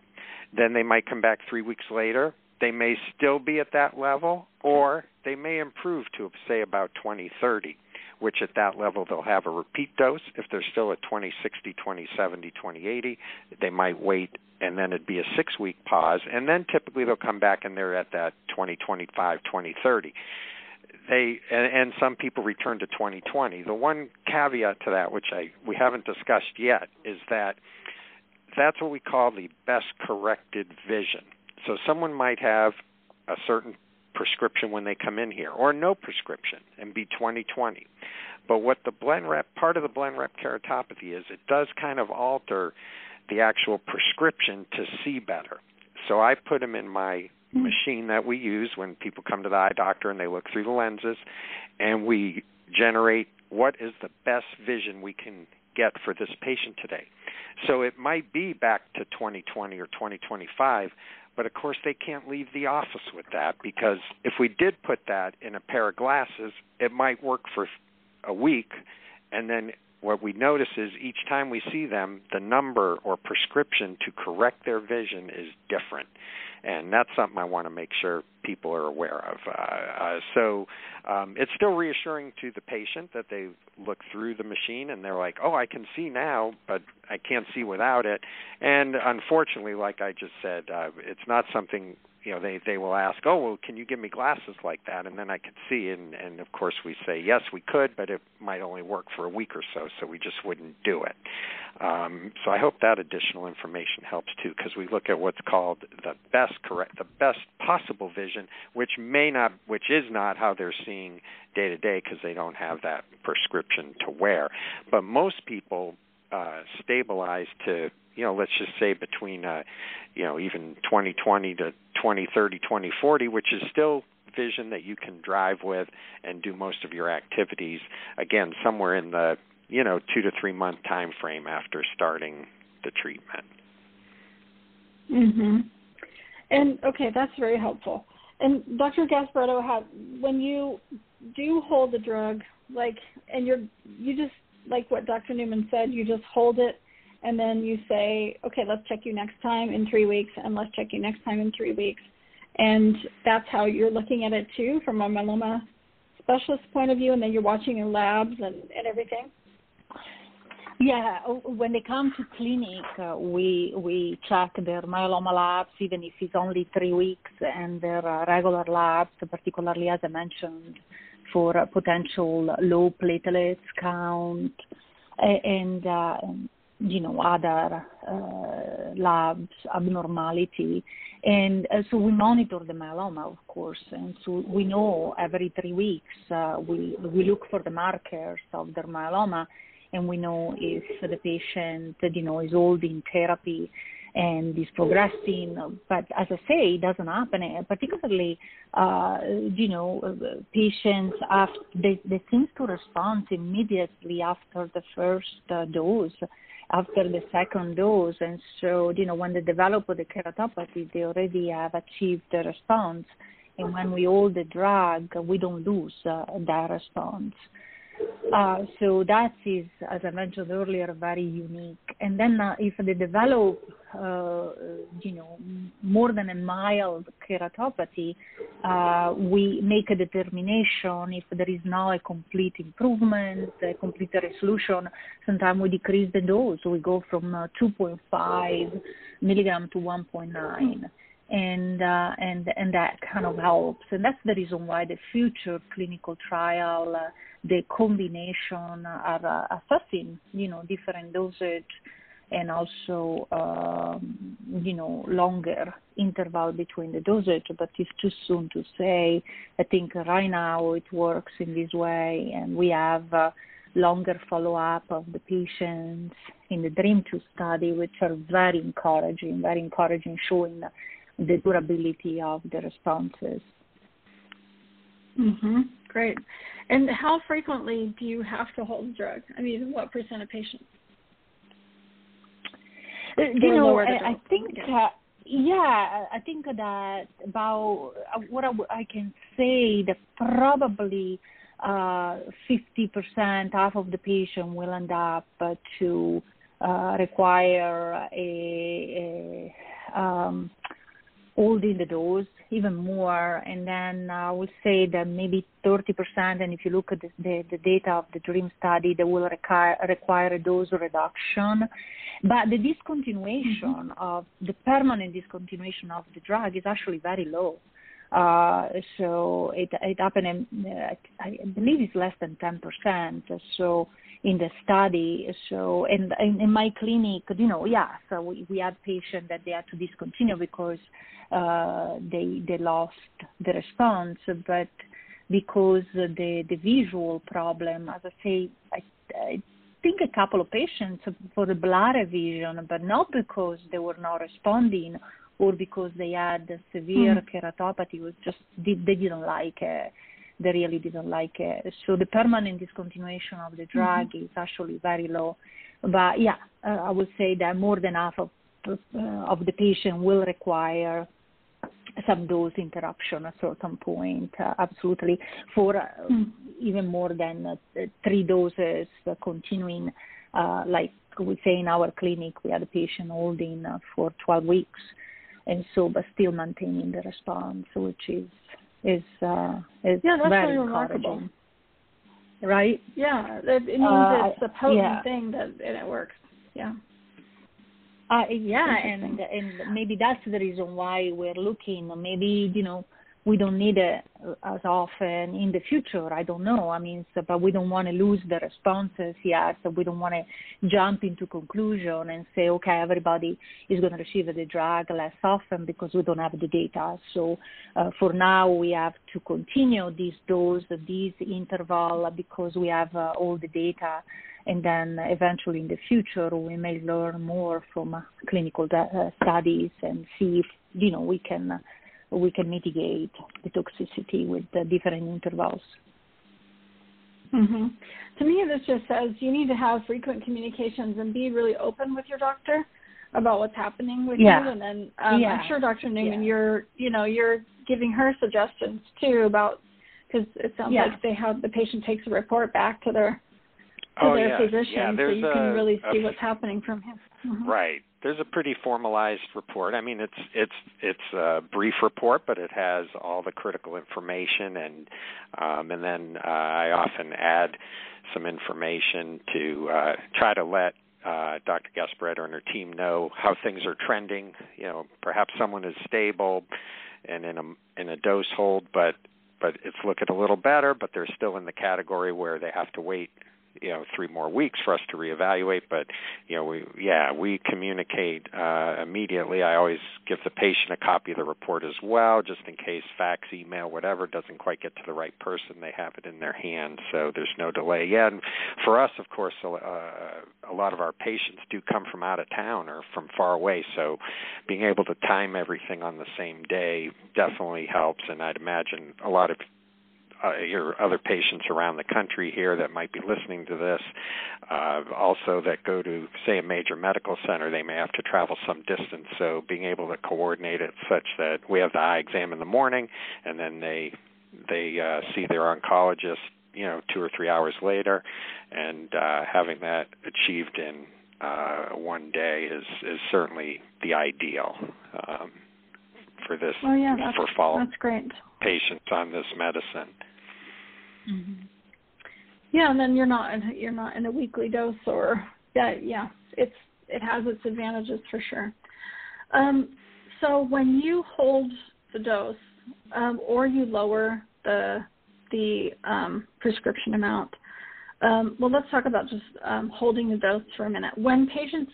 Then they might come back three weeks later. They may still be at that level, or they may improve to, say, about 2030 which at that level they'll have a repeat dose. If they're still at 2060, 2070, 2080, they might wait and then it'd be a six week pause. And then typically they'll come back and they're at that 2025, 2030. They and, and some people return to 2020. The one caveat to that, which I we haven't discussed yet, is that that's what we call the best corrected vision. So someone might have a certain prescription when they come in here, or no prescription and be 2020. But what the Blenrep part of the Blenrep keratopathy is, it does kind of alter the actual prescription to see better. So I put them in my hmm. machine that we use when people come to the eye doctor and they look through the lenses, and we generate what is the best vision we can get for this patient today. So it might be back to 2020 or 2025, but of course, they can't leave the office with that because if we did put that in a pair of glasses, it might work for a week, and then what we notice is each time we see them, the number or prescription to correct their vision is different. And that's something I want to make sure people are aware of. Uh, uh, so um, it's still reassuring to the patient that they look through the machine and they're like, oh, I can see now, but I can't see without it. And unfortunately, like I just said, uh, it's not something you know they they will ask oh well can you give me glasses like that? And then i could see and and of course we say yes we could but it might only work for a week or so so we just wouldn't do it. Um, so i hope that additional information helps too because we look at what's called the best correct the best possible vision which may not which is not how they're seeing day to day because they don't have that prescription to wear. But most people uh, to you know let's just say between uh, you know even 2020 to 2030 2040 which is still vision that you can drive with and do most of your activities again somewhere in the you know 2 to 3 month time frame after starting the treatment mhm and okay that's very helpful and Dr. Gasparetto when you do hold the drug like and you're you just like what Dr. Newman said you just hold it and then you say, okay, let's check you next time in three weeks, and let's check you next time in three weeks. And that's how you're looking at it too, from a myeloma specialist point of view, and then you're watching your labs and, and everything. Yeah, when they come to clinic, uh, we we check their myeloma labs, even if it's only three weeks, and their uh, regular labs, particularly as I mentioned, for potential low platelets count, and uh, you know, other uh, labs abnormality. And uh, so we monitor the myeloma, of course, and so we know every three weeks uh, we we look for the markers of the myeloma, and we know if the patient, you know, is holding therapy and is progressing. But as I say, it doesn't happen. Particularly, uh, you know, patients after they, they seem to respond immediately after the first uh, dose after the second dose. And so, you know, when they develop the keratopathy, they already have achieved the response. And when we hold the drug, we don't lose uh, that response. Uh, so that is, as I mentioned earlier, very unique. And then uh, if they develop, uh, you know, more than a mild keratopathy, uh, we make a determination if there is now a complete improvement, a complete resolution. Sometimes we decrease the dose. We go from uh, 2.5 milligram to 1.9 and uh, and and that kind of helps. And that's the reason why the future clinical trial, uh, the combination are uh, assessing, you know, different dosage and also, um, you know, longer interval between the dosage. But it's too soon to say. I think right now it works in this way, and we have. Uh, longer follow-up of the patients in the DREAMM 2 study, which are very encouraging, very encouraging, showing the durability of the responses. Mm-hmm. Great. And how frequently do you have to hold the drug? I mean, what percent of patients? Uh, you know, I, I think, yeah. Uh, yeah, I think that about what I, I can say that probably uh, 50%, half of the patient will end up uh, to uh, require a, a um, holding the dose even more. And then I would say that maybe 30%, and if you look at the, the, the data of the DREAMM study, they will require, require a dose reduction. But the discontinuation mm-hmm. of the permanent discontinuation of the drug is actually very low. Uh, so it, it happened, uh, I believe it's less than 10%. So in the study. So, and in, in my clinic, you know, yeah, so we, we had patients that they had to discontinue because uh, they they lost the response, but because the the visual problem, as I say, I, I think a couple of patients for the blurry vision, but not because they were not responding or because they had severe mm. keratopathy, was just they, they didn't like it they really didn't like it. So the permanent discontinuation of the drug mm-hmm. is actually very low. But yeah, uh, I would say that more than half of uh, of the patient will require some dose interruption at a certain point, uh, absolutely, for uh, mm. even more than uh, three doses uh, continuing, like we say in our clinic, we had a patient holding for 12 weeks, and so, but still maintaining the response, which is is uh, is yeah, that's very remarkable. Right? Yeah, it, it means uh, it's a potent yeah. thing that and it works. Yeah. Uh, yeah, and and maybe that's the reason why we're looking. Maybe you know we don't need it as often in the future. I don't know. I mean, so, but we don't want to lose the responses yet. So we don't want to jump into conclusion and say, okay, everybody is going to receive the drug less often because we don't have the data. So uh, for now, we have to continue this dose, this interval because we have uh, all the data. And then eventually in the future, we may learn more from uh, clinical uh, studies and see if, you know, we can we can mitigate the toxicity with the different intervals. Mm-hmm. To me, this just says you need to have frequent communications and be really open with your doctor about what's happening with yeah. you. And then um, yeah. I'm sure Dr. Newman, yeah. you're you know you're giving her suggestions too about because it sounds yeah. like they have the patient takes a report back to their to oh, their yeah. physician, yeah, so you a, can really see a, what's happening from him. Mm-hmm. Right. There's a pretty formalized report. I mean, it's it's it's a brief report, but it has all the critical information, and um, and then uh, I often add some information to uh, try to let uh, Dr. Gasparetto and her team know how things are trending. You know, perhaps someone is stable and in a in a dose hold, but but it's looking a little better, but they're still in the category where they have to wait you know three more weeks for us to reevaluate but you know we yeah we communicate uh immediately. I always give the patient a copy of the report as well just in case fax email whatever doesn't quite get to the right person they have it in their hand so there's no delay. Yeah and for us of course uh, a lot of our patients do come from out of town or from far away so being able to time everything on the same day definitely helps and i'd imagine a lot of uh, your other patients around the country here that might be listening to this, uh, also that go to say a major medical center, they may have to travel some distance. So being able to coordinate it such that we have the eye exam in the morning, and then they they uh, see their oncologist, you know, two or three hours later, and uh, having that achieved in uh, one day is is certainly the ideal. Um, for this oh, yeah, for follow patients on this medicine. Mm-hmm. Yeah, and then you're not in, you're not in a weekly dose or yeah, yeah. It's it has its advantages for sure. Um, so when you hold the dose um, or you lower the the um, prescription amount, um, well, let's talk about just um, holding the dose for a minute. When patients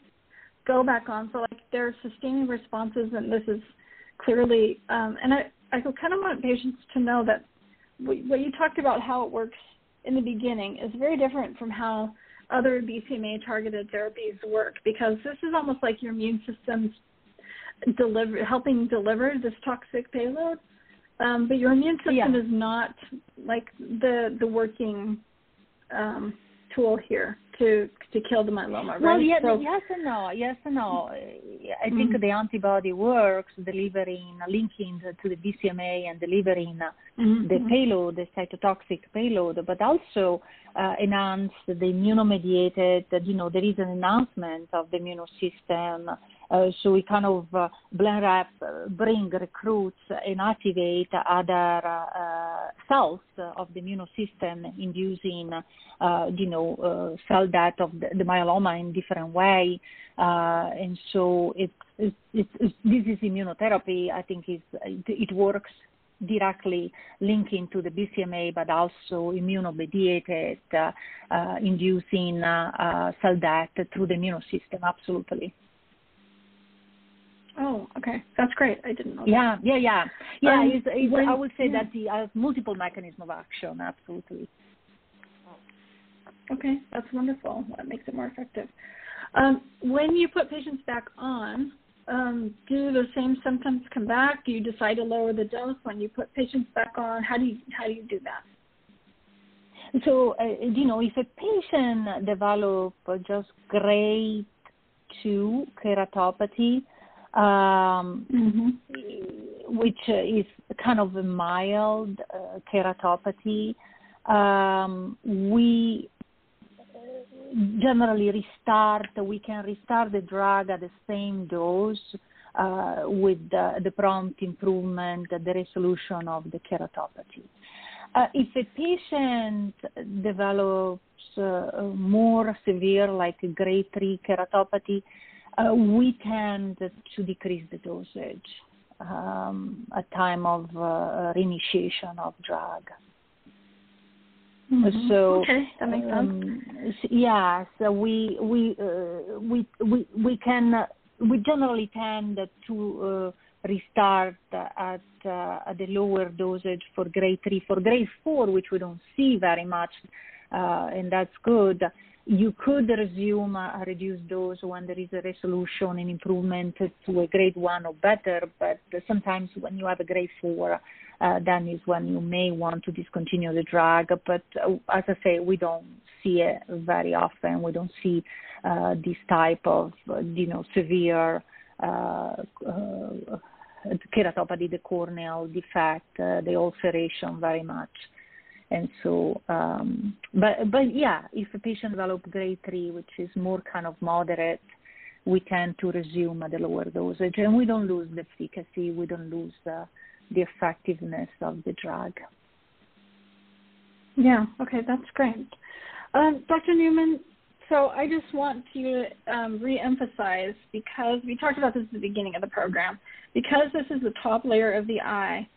go back on, so like they're sustaining responses, and this is clearly, um, and I I kind of want patients to know that what you talked about how it works in the beginning is very different from how other BCMA targeted therapies work because this is almost like your immune system's deliver helping deliver this toxic payload. Um, but your immune system yeah. is not like the the working um, tool here to to kill the myeloma, right? Well, yeah, so, yes and no. Yes and no. I think mm-hmm. the antibody works delivering, linking to the BCMA and delivering mm-hmm. the payload, the cytotoxic payload, but also uh, enhance the immunomediated. You know, there is an enhancement of the immune system. Uh, so we kind of uh, BlenRep, uh, bring recruits and activate other cells of the immune system, inducing, you know, cell death of the, the, myeloma in different way. and so it, it, it, it, this is immunotherapy. I think is it, it works directly linking to the BCMA, but also immunomediated, uh, uh, inducing uh, cell death through the immune system. Absolutely. Oh, okay, that's great. I didn't know. Yeah, that. yeah, yeah, yeah. Um, it's, it's, when, I would say yeah. that the uh, multiple mechanism of action. Absolutely. Okay, that's wonderful. That makes it more effective. Um, when you put patients back on, um, do the same symptoms come back? Do you decide to lower the dose when you put patients back on? How do you how do you do that? So uh, you know, if a patient develop just grade two keratopathy, um, mm-hmm. which is kind of a mild uh, keratopathy, um, we generally restart, we can restart the drug at the same dose uh, with the, the, prompt improvement, the resolution of the keratopathy. Uh, if a patient develops uh, more severe, like grade 3 keratopathy, uh, we tend to decrease the dosage um, at time of uh, reinitiation of drug. Mm-hmm. So okay, that makes um, sense. Yeah, so we we uh, we we we can uh, we generally tend to uh, restart at uh, at the lower dosage for grade three. For grade four, which we don't see very much, uh, and that's good. You could resume a reduced dose when there is a resolution and improvement to a grade one or better, but sometimes when you have a grade four, uh, then is when you may want to discontinue the drug. But uh, as I say, we don't see it very often. We don't see uh, this type of, uh, you know, severe uh, uh, keratopathy, the corneal defect, the ulceration very much. And so, um, but but yeah, if a patient develops grade three, which is more kind of moderate, we tend to resume at the lower dosage, and we don't lose the efficacy, we don't lose the the effectiveness of the drug. Yeah. Okay, that's great. Um, Dr. Newman, so I just want to um, re-emphasize because we talked about this at the beginning of the program. Because this is the top layer of the eye,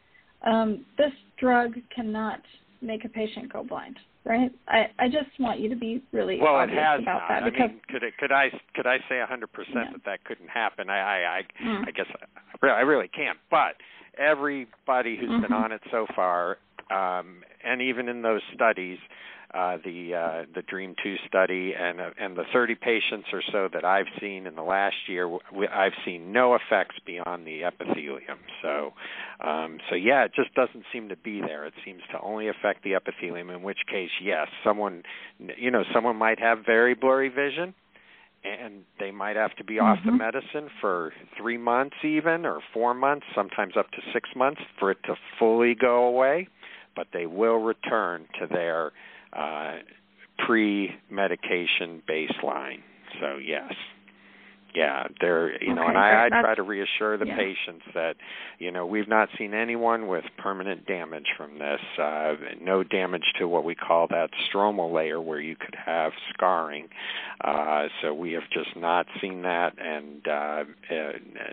um, this drug cannot make a patient go blind, right? I, I just want you to be really well. It has about not. that because I mean, could it, could I could I say a hundred percent Yeah. that that couldn't happen? I I I, Mm. I guess I really, I really can't. But everybody who's been Mhm. on it so far, um, and even in those studies, uh, the uh, the DREAMM Two study and uh, and the 30 patients or so that I've seen in the last year, we, I've seen no effects beyond the epithelium. So, um, so yeah, it just doesn't seem to be there. It seems to only affect the epithelium. In which case, yes, someone, you know, someone might have very blurry vision. And they might have to be off the Mhm. medicine for three months, even or four months, sometimes up to six months, for it to fully go away. But they will return to their uh, pre-medication baseline. So yes, yeah, they're you know, and I, I try to reassure the yeah. patients that you know we've not seen anyone with permanent damage from this. Uh, no damage to what we call that stromal layer where you could have scarring. Uh, so we have just not seen that, and uh, uh,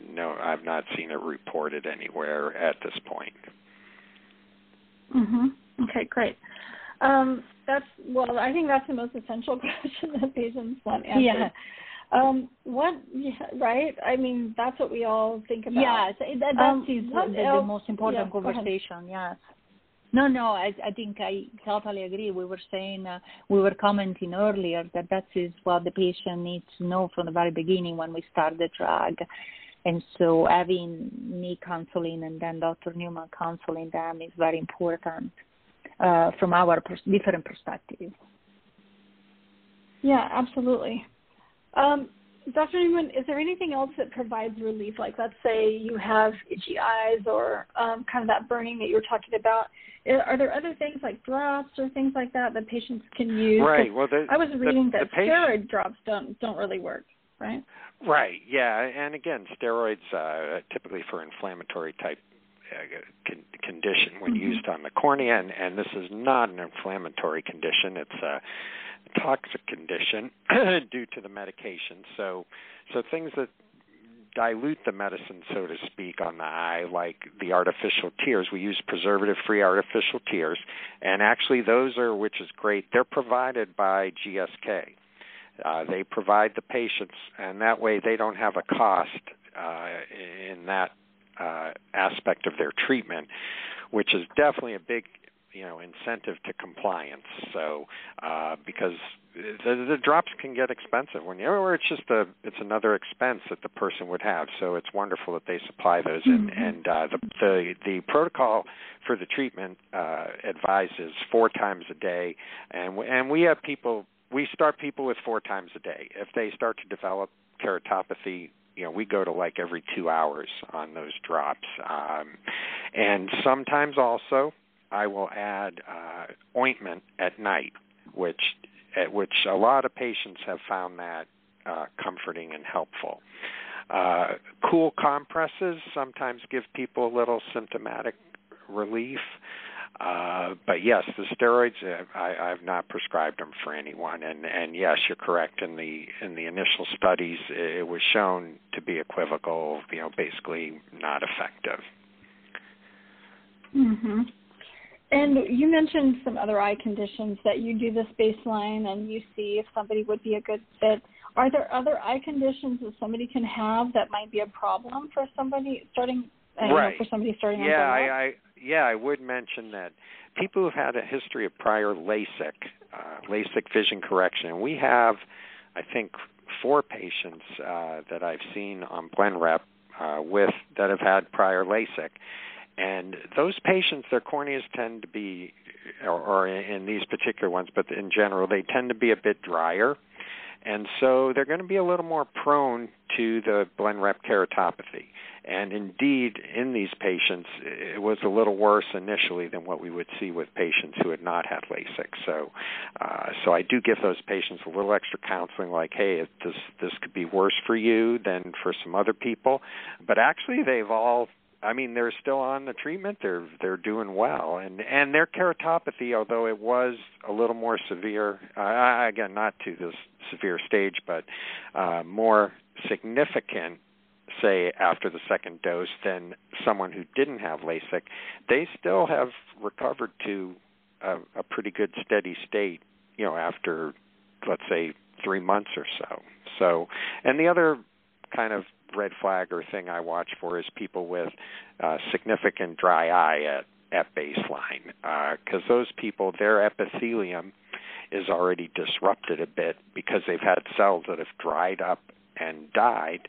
no, I've not seen it reported anywhere at this point. Mhm. Okay, great. Um, that's well. I think that's the most essential [LAUGHS] question that patients want answered. Yeah. Um, what? Yeah, right. I mean, that's what we all think about. Yes, that, that Um, is what the, the most important yeah, conversation. Yes. No, no, I, I think I totally agree. We were saying, uh, we were commenting earlier that that is what the patient needs to know from the very beginning when we start the drug. And so having me counseling and then Dr. Newman counseling them is very important uh, from our pers- different perspectives. Yeah, absolutely. Um, Dr. Newman, is there anything else that provides relief? Like, let's say you have itchy eyes or um, kind of that burning that you were talking about. Are there other things like drops or things like that that patients can use? Right. Well, the, I was reading the that patient- steroid drops don't don't really work, right? Right. Yeah, and again, steroids uh, typically for inflammatory type con- condition when Mhm. used on the cornea, and, and this is not an inflammatory condition; it's a toxic condition [CLEARS THROAT] due to the medication. So, so things that dilute the medicine, so to speak, on the eye, like the artificial tears. We use preservative-free artificial tears, and actually, those are, which is great. They're provided by GSK. Uh, they provide the patients, and that way they don't have a cost uh, in that uh, aspect of their treatment, which is definitely a big, you know, incentive to compliance. So, uh, because the, the drops can get expensive when you, or it's just a, it's another expense that the person would have. So it's wonderful that they supply those, and Mhm. and uh, the the the protocol for the treatment uh, advises four times a day, and and we have people we start people with four times a day. If they start to develop keratopathy, you know, we go to like every two hours on those drops. Um, and sometimes also, I will add uh, ointment at night, which at which a lot of patients have found that uh, comforting and helpful. Uh, cool compresses sometimes give people a little symptomatic relief. Uh, but yes, the steroids uh, I, I've not prescribed them for anyone, and and yes, you're correct. In the in the initial studies, it was shown to be equivocal. You know, basically not effective. Mm-hmm. And you mentioned some other eye conditions that you do this baseline and you see if somebody would be a good fit. Are there other eye conditions that somebody can have that might be a problem for somebody starting? Right. know, for somebody starting. Yeah, I, I yeah I would mention that people who've had a history of prior LASIK, uh, LASIK vision correction. We have, I think, four patients uh, that I've seen on BlenRep uh, with that have had prior LASIK and those patients, their corneas tend to be, or, or in these particular ones, but in general, they tend to be a bit drier. And so they're going to be a little more prone to the blend Blenrep keratopathy. And indeed, in these patients, it was a little worse initially than what we would see with patients who had not had LASIK. So, uh, so I do give those patients a little extra counseling, like, hey, this this could be worse for you than for some other people. But actually, they've all I mean, they're still on the treatment. They're they're doing well, and and their keratopathy, although it was a little more severe, uh, again not to this severe stage, but uh, more significant, say after the second dose than someone who didn't have LASIK, they still have recovered to a, a pretty good steady state. You know, after let's say three months or so. So, and the other kind of red flag or thing I watch for is people with uh, significant dry eye at at baseline because uh, those people their epithelium is already disrupted a bit because they've had cells that have dried up and died.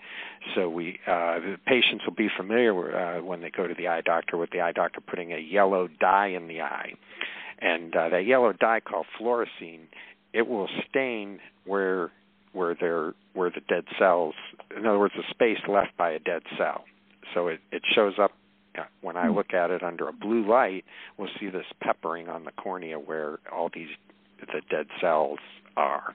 So we uh, the patients will be familiar uh, when they go to the eye doctor with the eye doctor putting a yellow dye in the eye, and uh, that yellow dye called fluorescein it will stain where where there where the dead cells in other words the space left by a dead cell. So it it shows up when I hmm. look at it under a blue light we'll see this peppering on the cornea where all these the dead cells are.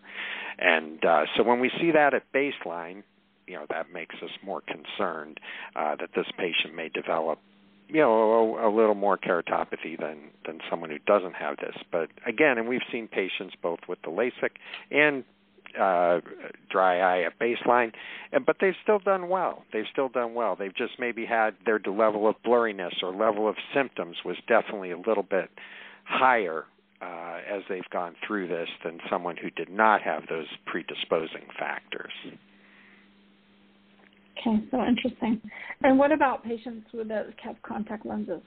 And uh, so when we see that at baseline you know that makes us more concerned uh, that this patient may develop you know a, a little more keratopathy than than someone who doesn't have this. But again and we've seen patients both with the LASIK and uh, dry eye at baseline, but they've still done well. They've still done well. They've just maybe had their level of blurriness or level of symptoms was definitely a little bit higher uh, as they've gone through this than someone who did not have those predisposing factors. Okay, so interesting. And what about patients with the kept contact lenses?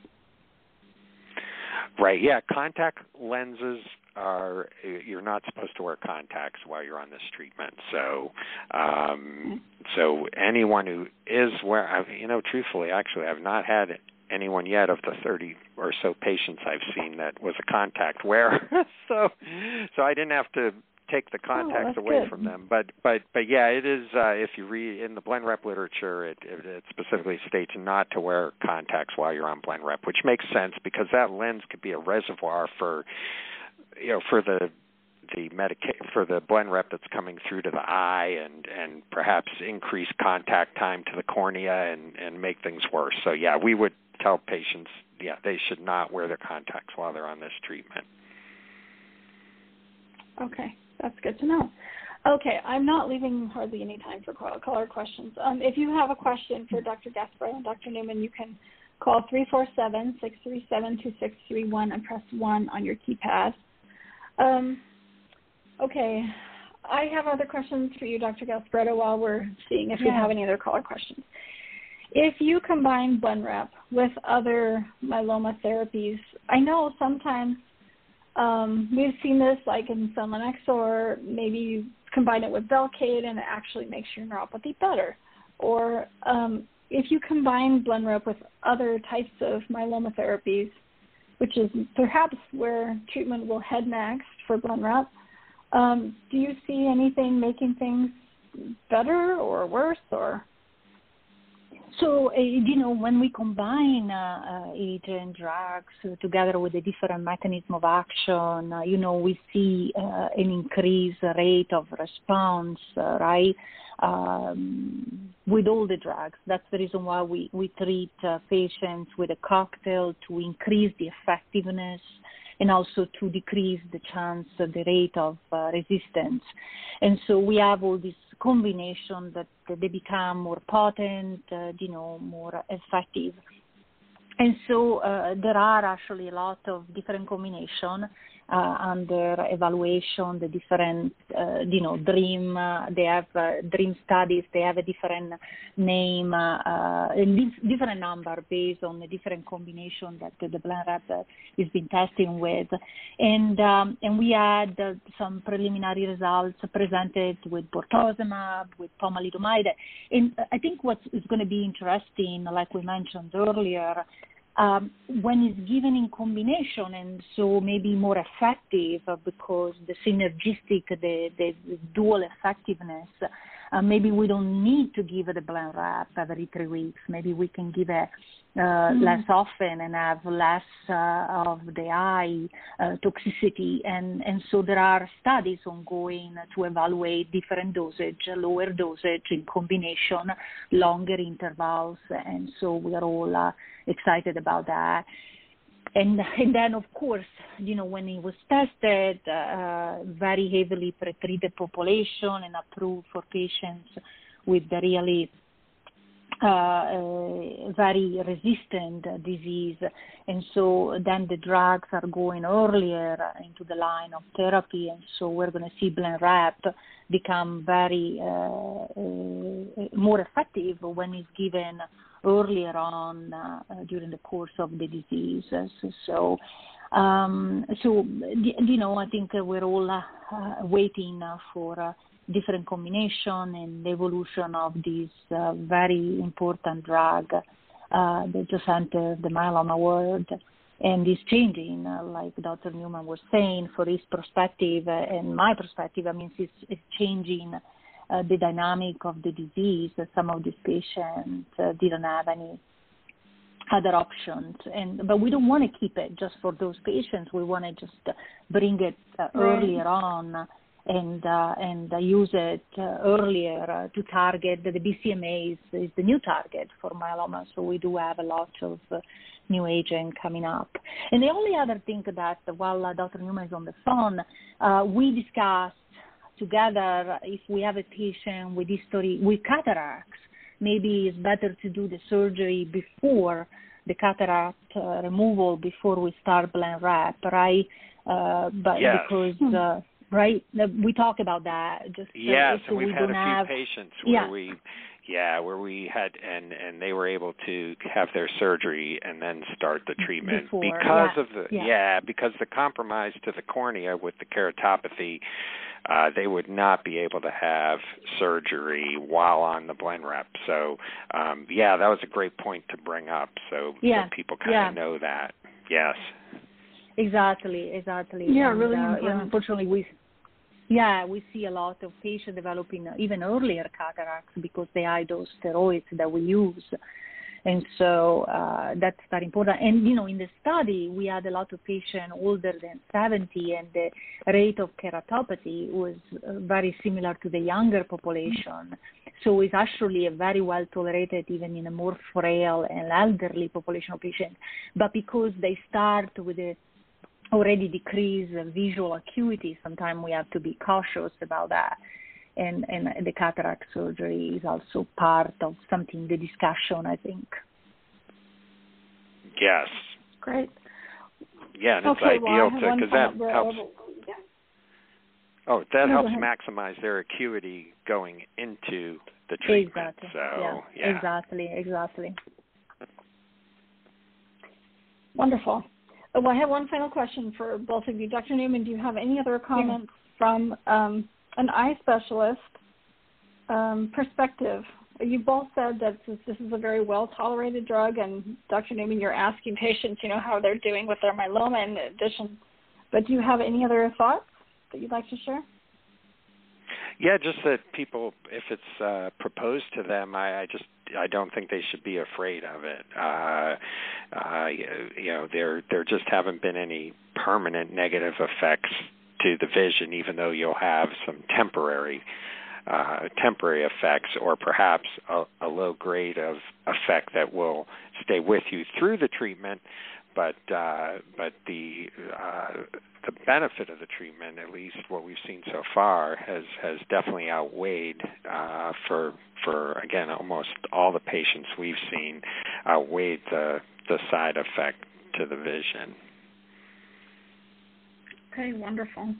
Right. Yeah, contact lenses are you're not supposed to wear contacts while you're on this treatment. So, um, so anyone who is wear, you know, truthfully, actually, I've not had anyone yet of the 30 or so patients I've seen that was a contact wearer. [LAUGHS] so, so I didn't have to take the contacts oh, away good. from them. But but but yeah, it is. Uh, if you read in the Blenrep literature, it, it, it specifically states not to wear contacts while you're on Blenrep, which makes sense because that lens could be a reservoir for you know for the the medica- for the Blenrep that's coming through to the eye and and perhaps increase contact time to the cornea and and make things worse. So yeah, we would tell patients yeah they should not wear their contacts while they're on this treatment. Okay, that's good to know. Okay, I'm not leaving hardly any time for caller questions. Um, if you have a question for Dr. Gasper and Dr. Newman, you can call 347-637-2631 and press 1 on your keypad. Um, okay, I have other questions for you, Dr. Gasparetto, while we're seeing if yeah. we have any other caller questions. If you combine BlenRep with other myeloma therapies, I know sometimes um, we've seen this like in Sunlenx or maybe you combine it with Velcade and it actually makes your neuropathy better. Or um, if you combine BlenRep with other types of myeloma therapies, which is perhaps where treatment will head next for BlenRep. Um, do you see anything making things better or worse or? so, uh, you know, when we combine uh, uh, agent drugs together with a different mechanism of action, uh, you know, we see uh, an increased rate of response, uh, right, um, with all the drugs. That's the reason why we, we treat uh, patients with a cocktail to increase the effectiveness and also to decrease the chance, the rate of resistance. And so we have all these combination that they become more potent, uh, you know, more effective. And so uh, there are actually a lot of different combinations uh, under evaluation, the different, uh, you know, DREAMM, uh, they have DREAMM studies, they have a different name, and different number based on the different combination that the Blenrep has been testing with. And, um, and we had some preliminary results presented with bortezomib, with pomalidomide. And I think what is going to be interesting, like we mentioned earlier, um, when it's given in combination and so maybe more effective because the synergistic, the, the, the dual effectiveness, uh, maybe we don't need to give the Blenrep every three weeks. Maybe we can give it uh, mm-hmm. less often and have less uh, of the eye uh, toxicity. And, and so there are studies ongoing to evaluate different dosage, lower dosage in combination, longer intervals. And so we are all uh, excited about that. And, and then, of course, you know, when it was tested, uh, very heavily pretreated population and approved for patients with the really uh, uh, very resistant disease. And so then the drugs are going earlier into the line of therapy. And so we're going to see Blenrep become very uh, uh, more effective when it's given earlier on uh, during the course of the disease. So, um, so you know, I think we're all uh, waiting for different combination and evolution of this uh, very important drug uh, that just entered the myeloma world and is changing, uh, like Dr. Newman was saying, for his perspective and my perspective. I mean, it's, it's changing uh, the dynamic of the disease. Some of these patients uh, didn't have any other options, and but we don't want to keep it just for those patients. We want to just bring it uh, earlier on and uh, and uh, use it uh, earlier uh, to target the, the BCMA is, is, the new target for myeloma. So we do have a lot of uh, new agent coming up. And the only other thing that while Dr. Newman is on the phone, we discussed together if we have a patient with history with cataracts, maybe it's better to do the surgery before the cataract uh, removal before we start Blenrep, right? Uh, but yes. because uh, right, we talk about that. Just yes, so we've we had a few have, patients where yeah. we yeah, where we had and and they were able to have their surgery and then start the treatment Before, because yeah, of the yeah. yeah. because the compromise to the cornea with the keratopathy uh, they would not be able to have surgery while on the Blenrep. So, um, yeah, that was a great point to bring up. So, yeah. so people kind yeah. of know that. Yes. Exactly. Exactly. Yeah, and, really. Uh, unfortunately, we yeah, we see a lot of patients developing even earlier cataracts because the high dose steroids that we use. And so uh, that's very important. And, you know, in the study, we had a lot of patients older than 70, and the rate of keratopathy was uh, very similar to the younger population. So it's actually a very well tolerated even in a more frail and elderly population of patients. But because they start with a already decreased visual acuity, sometimes we have to be cautious about that. And, and the cataract surgery is also part of something, the discussion, I think. Yes. Great. Yeah, and okay, it's well, ideal to because that helps. Yeah. Oh, that No, helps maximize their acuity going into the treatment. Exactly. So, yeah. yeah. Exactly. Exactly. [LAUGHS] Wonderful. Well, I have one final question for both of you. Dr. Newman, do you have any other comments from um, an eye specialist um, perspective? You both said that this, is a very well tolerated drug, and Dr. Newman, you're asking patients, you know, how they're doing with their myeloma in addition. But do you have any other thoughts that you'd like to share? Yeah, just that people, if it's uh, proposed to them, I, I just I don't think they should be afraid of it. Uh, uh, you know, there there just haven't been any permanent negative effects to the vision, even though you'll have some temporary uh, temporary effects, or perhaps a, a low grade of effect that will stay with you through the treatment. But uh, but the uh, the benefit of the treatment, at least what we've seen so far, has has definitely outweighed uh, for for again almost all the patients we've seen outweighed the the side effect to the vision. Okay, wonderful.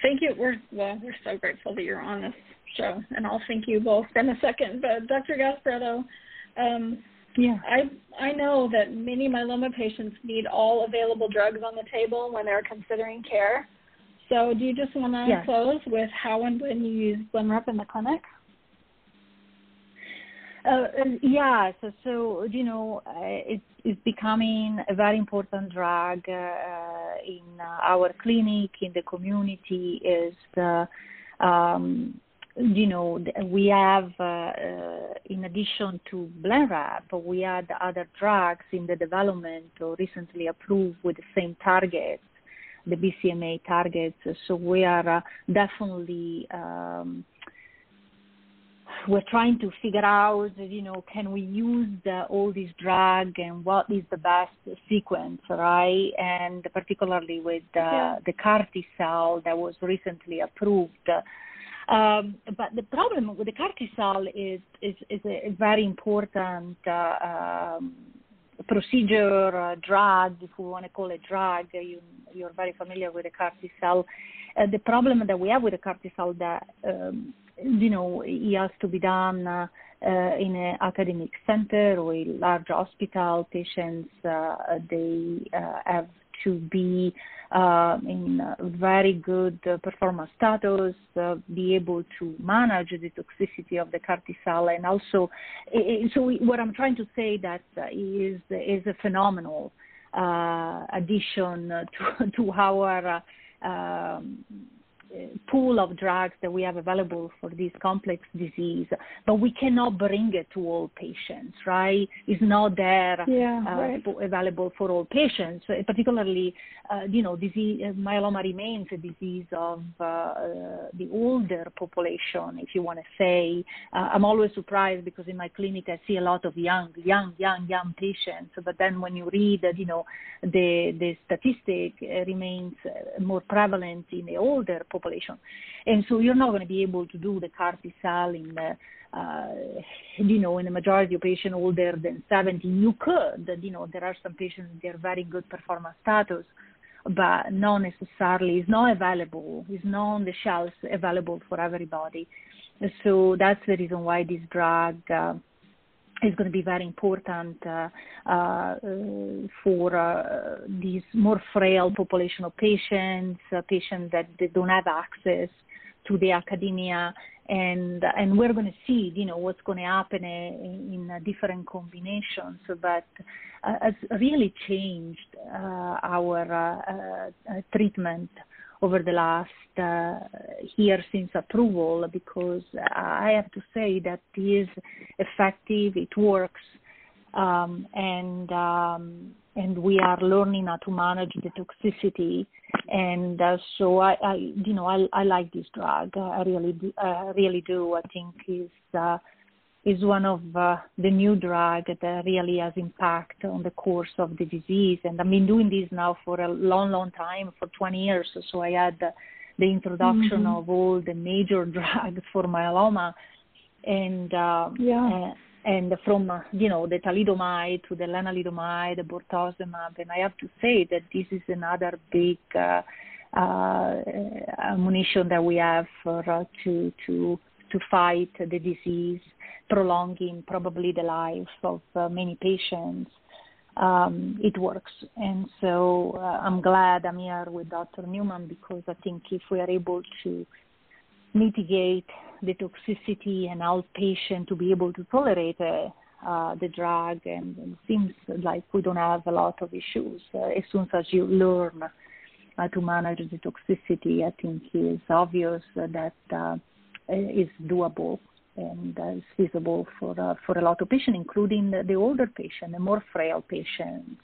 Thank you. We're well, we're so grateful that you're on this show, and I'll thank you both in a second. But Dr. Gasparetto, um, yeah, I I know that many myeloma patients need all available drugs on the table when they're considering care. So, do you just want to yes. close with how and when you use Blenrep in the clinic? Uh, yeah, so, so you know, uh, it, it's becoming a very important drug uh, in our clinic, in the community. Is the um, you know, we have, uh, uh, in addition to Blenrep, we had other drugs in the development or recently approved with the same targets, the BCMA targets. So we are uh, definitely um, we're trying to figure out, you know, can we use the, all these drugs and what is the best sequence, right? And particularly with uh, yeah. the CAR T cell that was recently approved um, but the problem with the CAR T cell is, is, is a, very important uh, um, procedure, uh, drug, if we want to call it drug. You, you're very familiar with the CAR T cell. Uh, the problem that we have with the CAR T cell that, um, you know, it has to be done uh, uh, in an academic center or a large hospital. Patients, uh, they have to be uh, in very good uh, performance status, uh, be able to manage the toxicity of the cell, and also, so what I'm trying to say that is is a phenomenal uh, addition to [LAUGHS] to our um, pool of drugs that we have available for this complex disease, but we cannot bring it to all patients, right? It's not there yeah, uh, right. available for all patients, particularly, uh, you know, disease, uh, myeloma remains a disease of uh, uh, the older population, if you want to say. Uh, I'm always surprised because in my clinic I see a lot of young, young, young, young patients, but then when you read, that, you know, the, the statistic remains more prevalent in the older population. And so you're not going to be able to do the CAR T cell in the, uh, you know, in the majority of patients older than 70. You could, you know, there are some patients that are very good performance status, but not necessarily, it's not available, it's not on the shelves available for everybody. So that's the reason why this drug uh, is going to be very important uh, uh, for uh, these more frail population of patients, uh, patients that they don't have access to the academia, and and we're going to see, you know, what's going to happen in, in different combinations. But uh, has really changed uh, our treatment over the last uh, year since approval because I have to say that it is effective, it works, um, and um, and we are learning how to manage the toxicity. And uh, so I, I, you know, I, I like this drug. I really, do, I really do. I think is uh, is one of uh, the new drug that really has impact on the course of the disease. And I've been doing this now for a long, long time, for 20 years. So I had the, the introduction mm-hmm. of all the major [LAUGHS] drugs for myeloma, and uh, yeah. Uh, and from uh, you know the thalidomide to the lenalidomide, the bortezomib, and I have to say that this is another big uh, uh, ammunition that we have for uh, to to to fight the disease prolonging probably the life of uh, many patients, um, it works. And so uh, I'm glad I'm here with Dr. Newman because I think if we are able to mitigate the toxicity and help patients to be able to tolerate uh, uh, the drug, and, it seems like we don't have a lot of issues. Uh, as soon as you learn uh, to manage the toxicity, I think it's obvious that uh, it's doable and uh, it's feasible for uh, for a lot of patients, including the, the older patients, the more frail patients,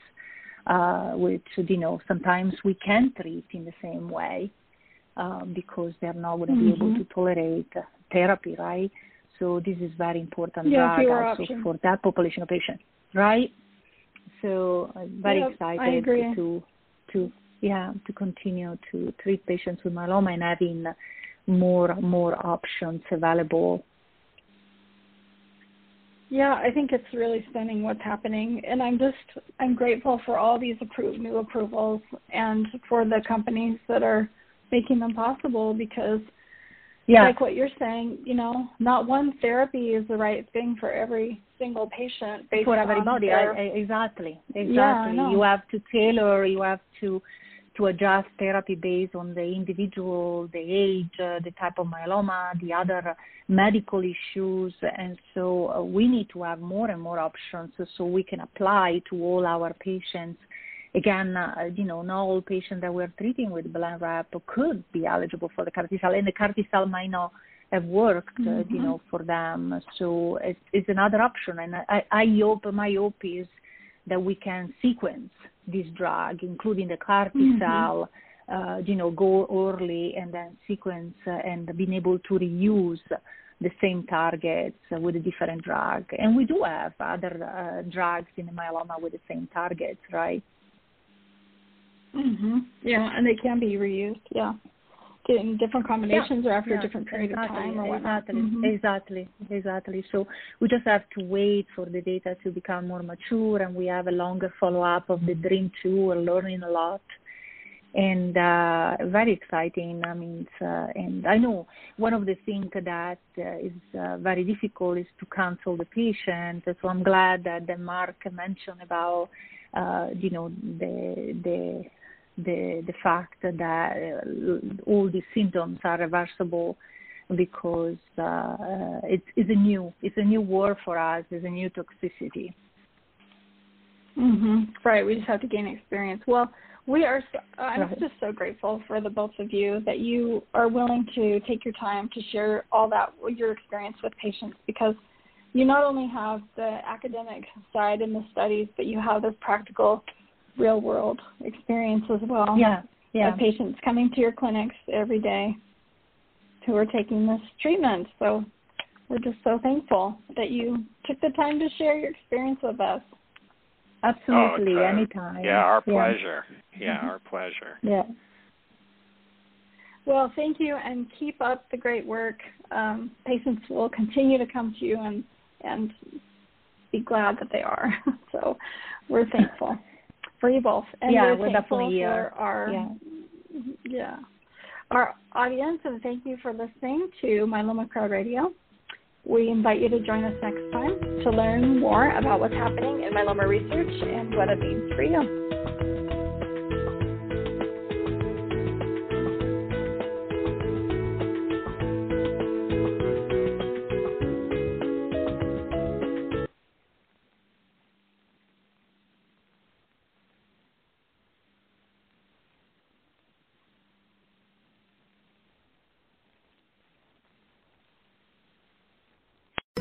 uh, which you know sometimes we can't treat in the same way uh, because they're not going to mm-hmm. be able mm-hmm. to tolerate therapy, right? So this is very important yeah, also for that population of patients, right? So I'm very yep, excited to to yeah to continue to treat patients with myeloma and having more more options available. Yeah, I think it's really stunning what's happening, and I'm just I'm grateful for all these approved new approvals and for the companies that are making them possible because yeah. like what you're saying, you know, not one therapy is the right thing for every single patient for everybody. Their... I, I, exactly, exactly. Yeah, you have to tailor. You have to to adjust therapy based on the individual, the age, uh, the type of myeloma, the other medical issues, and so uh, we need to have more and more options so we can apply to all our patients again, uh, you know, not all patients that we're treating with Blenrep could be eligible for the CAR T-cell, and the CAR T-cell might not have worked, mm-hmm. uh, you know, for them. So it's, it's another option, and I, I hope my hope is that we can sequence this drug, including the CAR T-cell. Mm-hmm. Uh, you know, go early and then sequence uh, and being able to reuse the same targets with a different drug. And we do have other uh, drugs in myeloma with the same targets, right? Mhm. Yeah, and they can be reused. Yeah. In different combinations yeah, or after yeah, a different period exactly, of time or whatnot. Exactly, mm-hmm. exactly, exactly. So we just have to wait for the data to become more mature, and we have a longer follow-up of the DREAMM 2. We're learning a lot, and uh, very exciting. I mean, uh, and I know one of the things that uh, is uh, very difficult is to counsel the patient. So I'm glad that, that Mark mentioned about, uh, you know, the the the the fact that uh, all these symptoms are reversible because uh, uh, it's, it's a new it's a new war for us. It's a new toxicity. Mhm. Right. We just have to gain experience. Well, we are. So, I'm right. just so grateful for the both of you that you are willing to take your time to share all that your experience with patients because you not only have the academic side in the studies, but you have this practical real world experience as well. Yeah, yeah. Of patients coming to your clinics every day who are taking this treatment. So we're just so thankful that you took the time to share your experience with us. Absolutely, oh, anytime. Yeah, our pleasure. Yeah, yeah our pleasure. Yeah. Well, thank you, and keep up the great work. Um, patients will continue to come to you and and be glad that they are. [LAUGHS] so we're thankful for you both. And yeah, we're, thankful for uh, our yeah. Mm-hmm, yeah. our audience, and thank you for listening to Myeloma Crowd Radio. We invite you to join us next time to learn more about what's happening in myeloma research and what it means for you.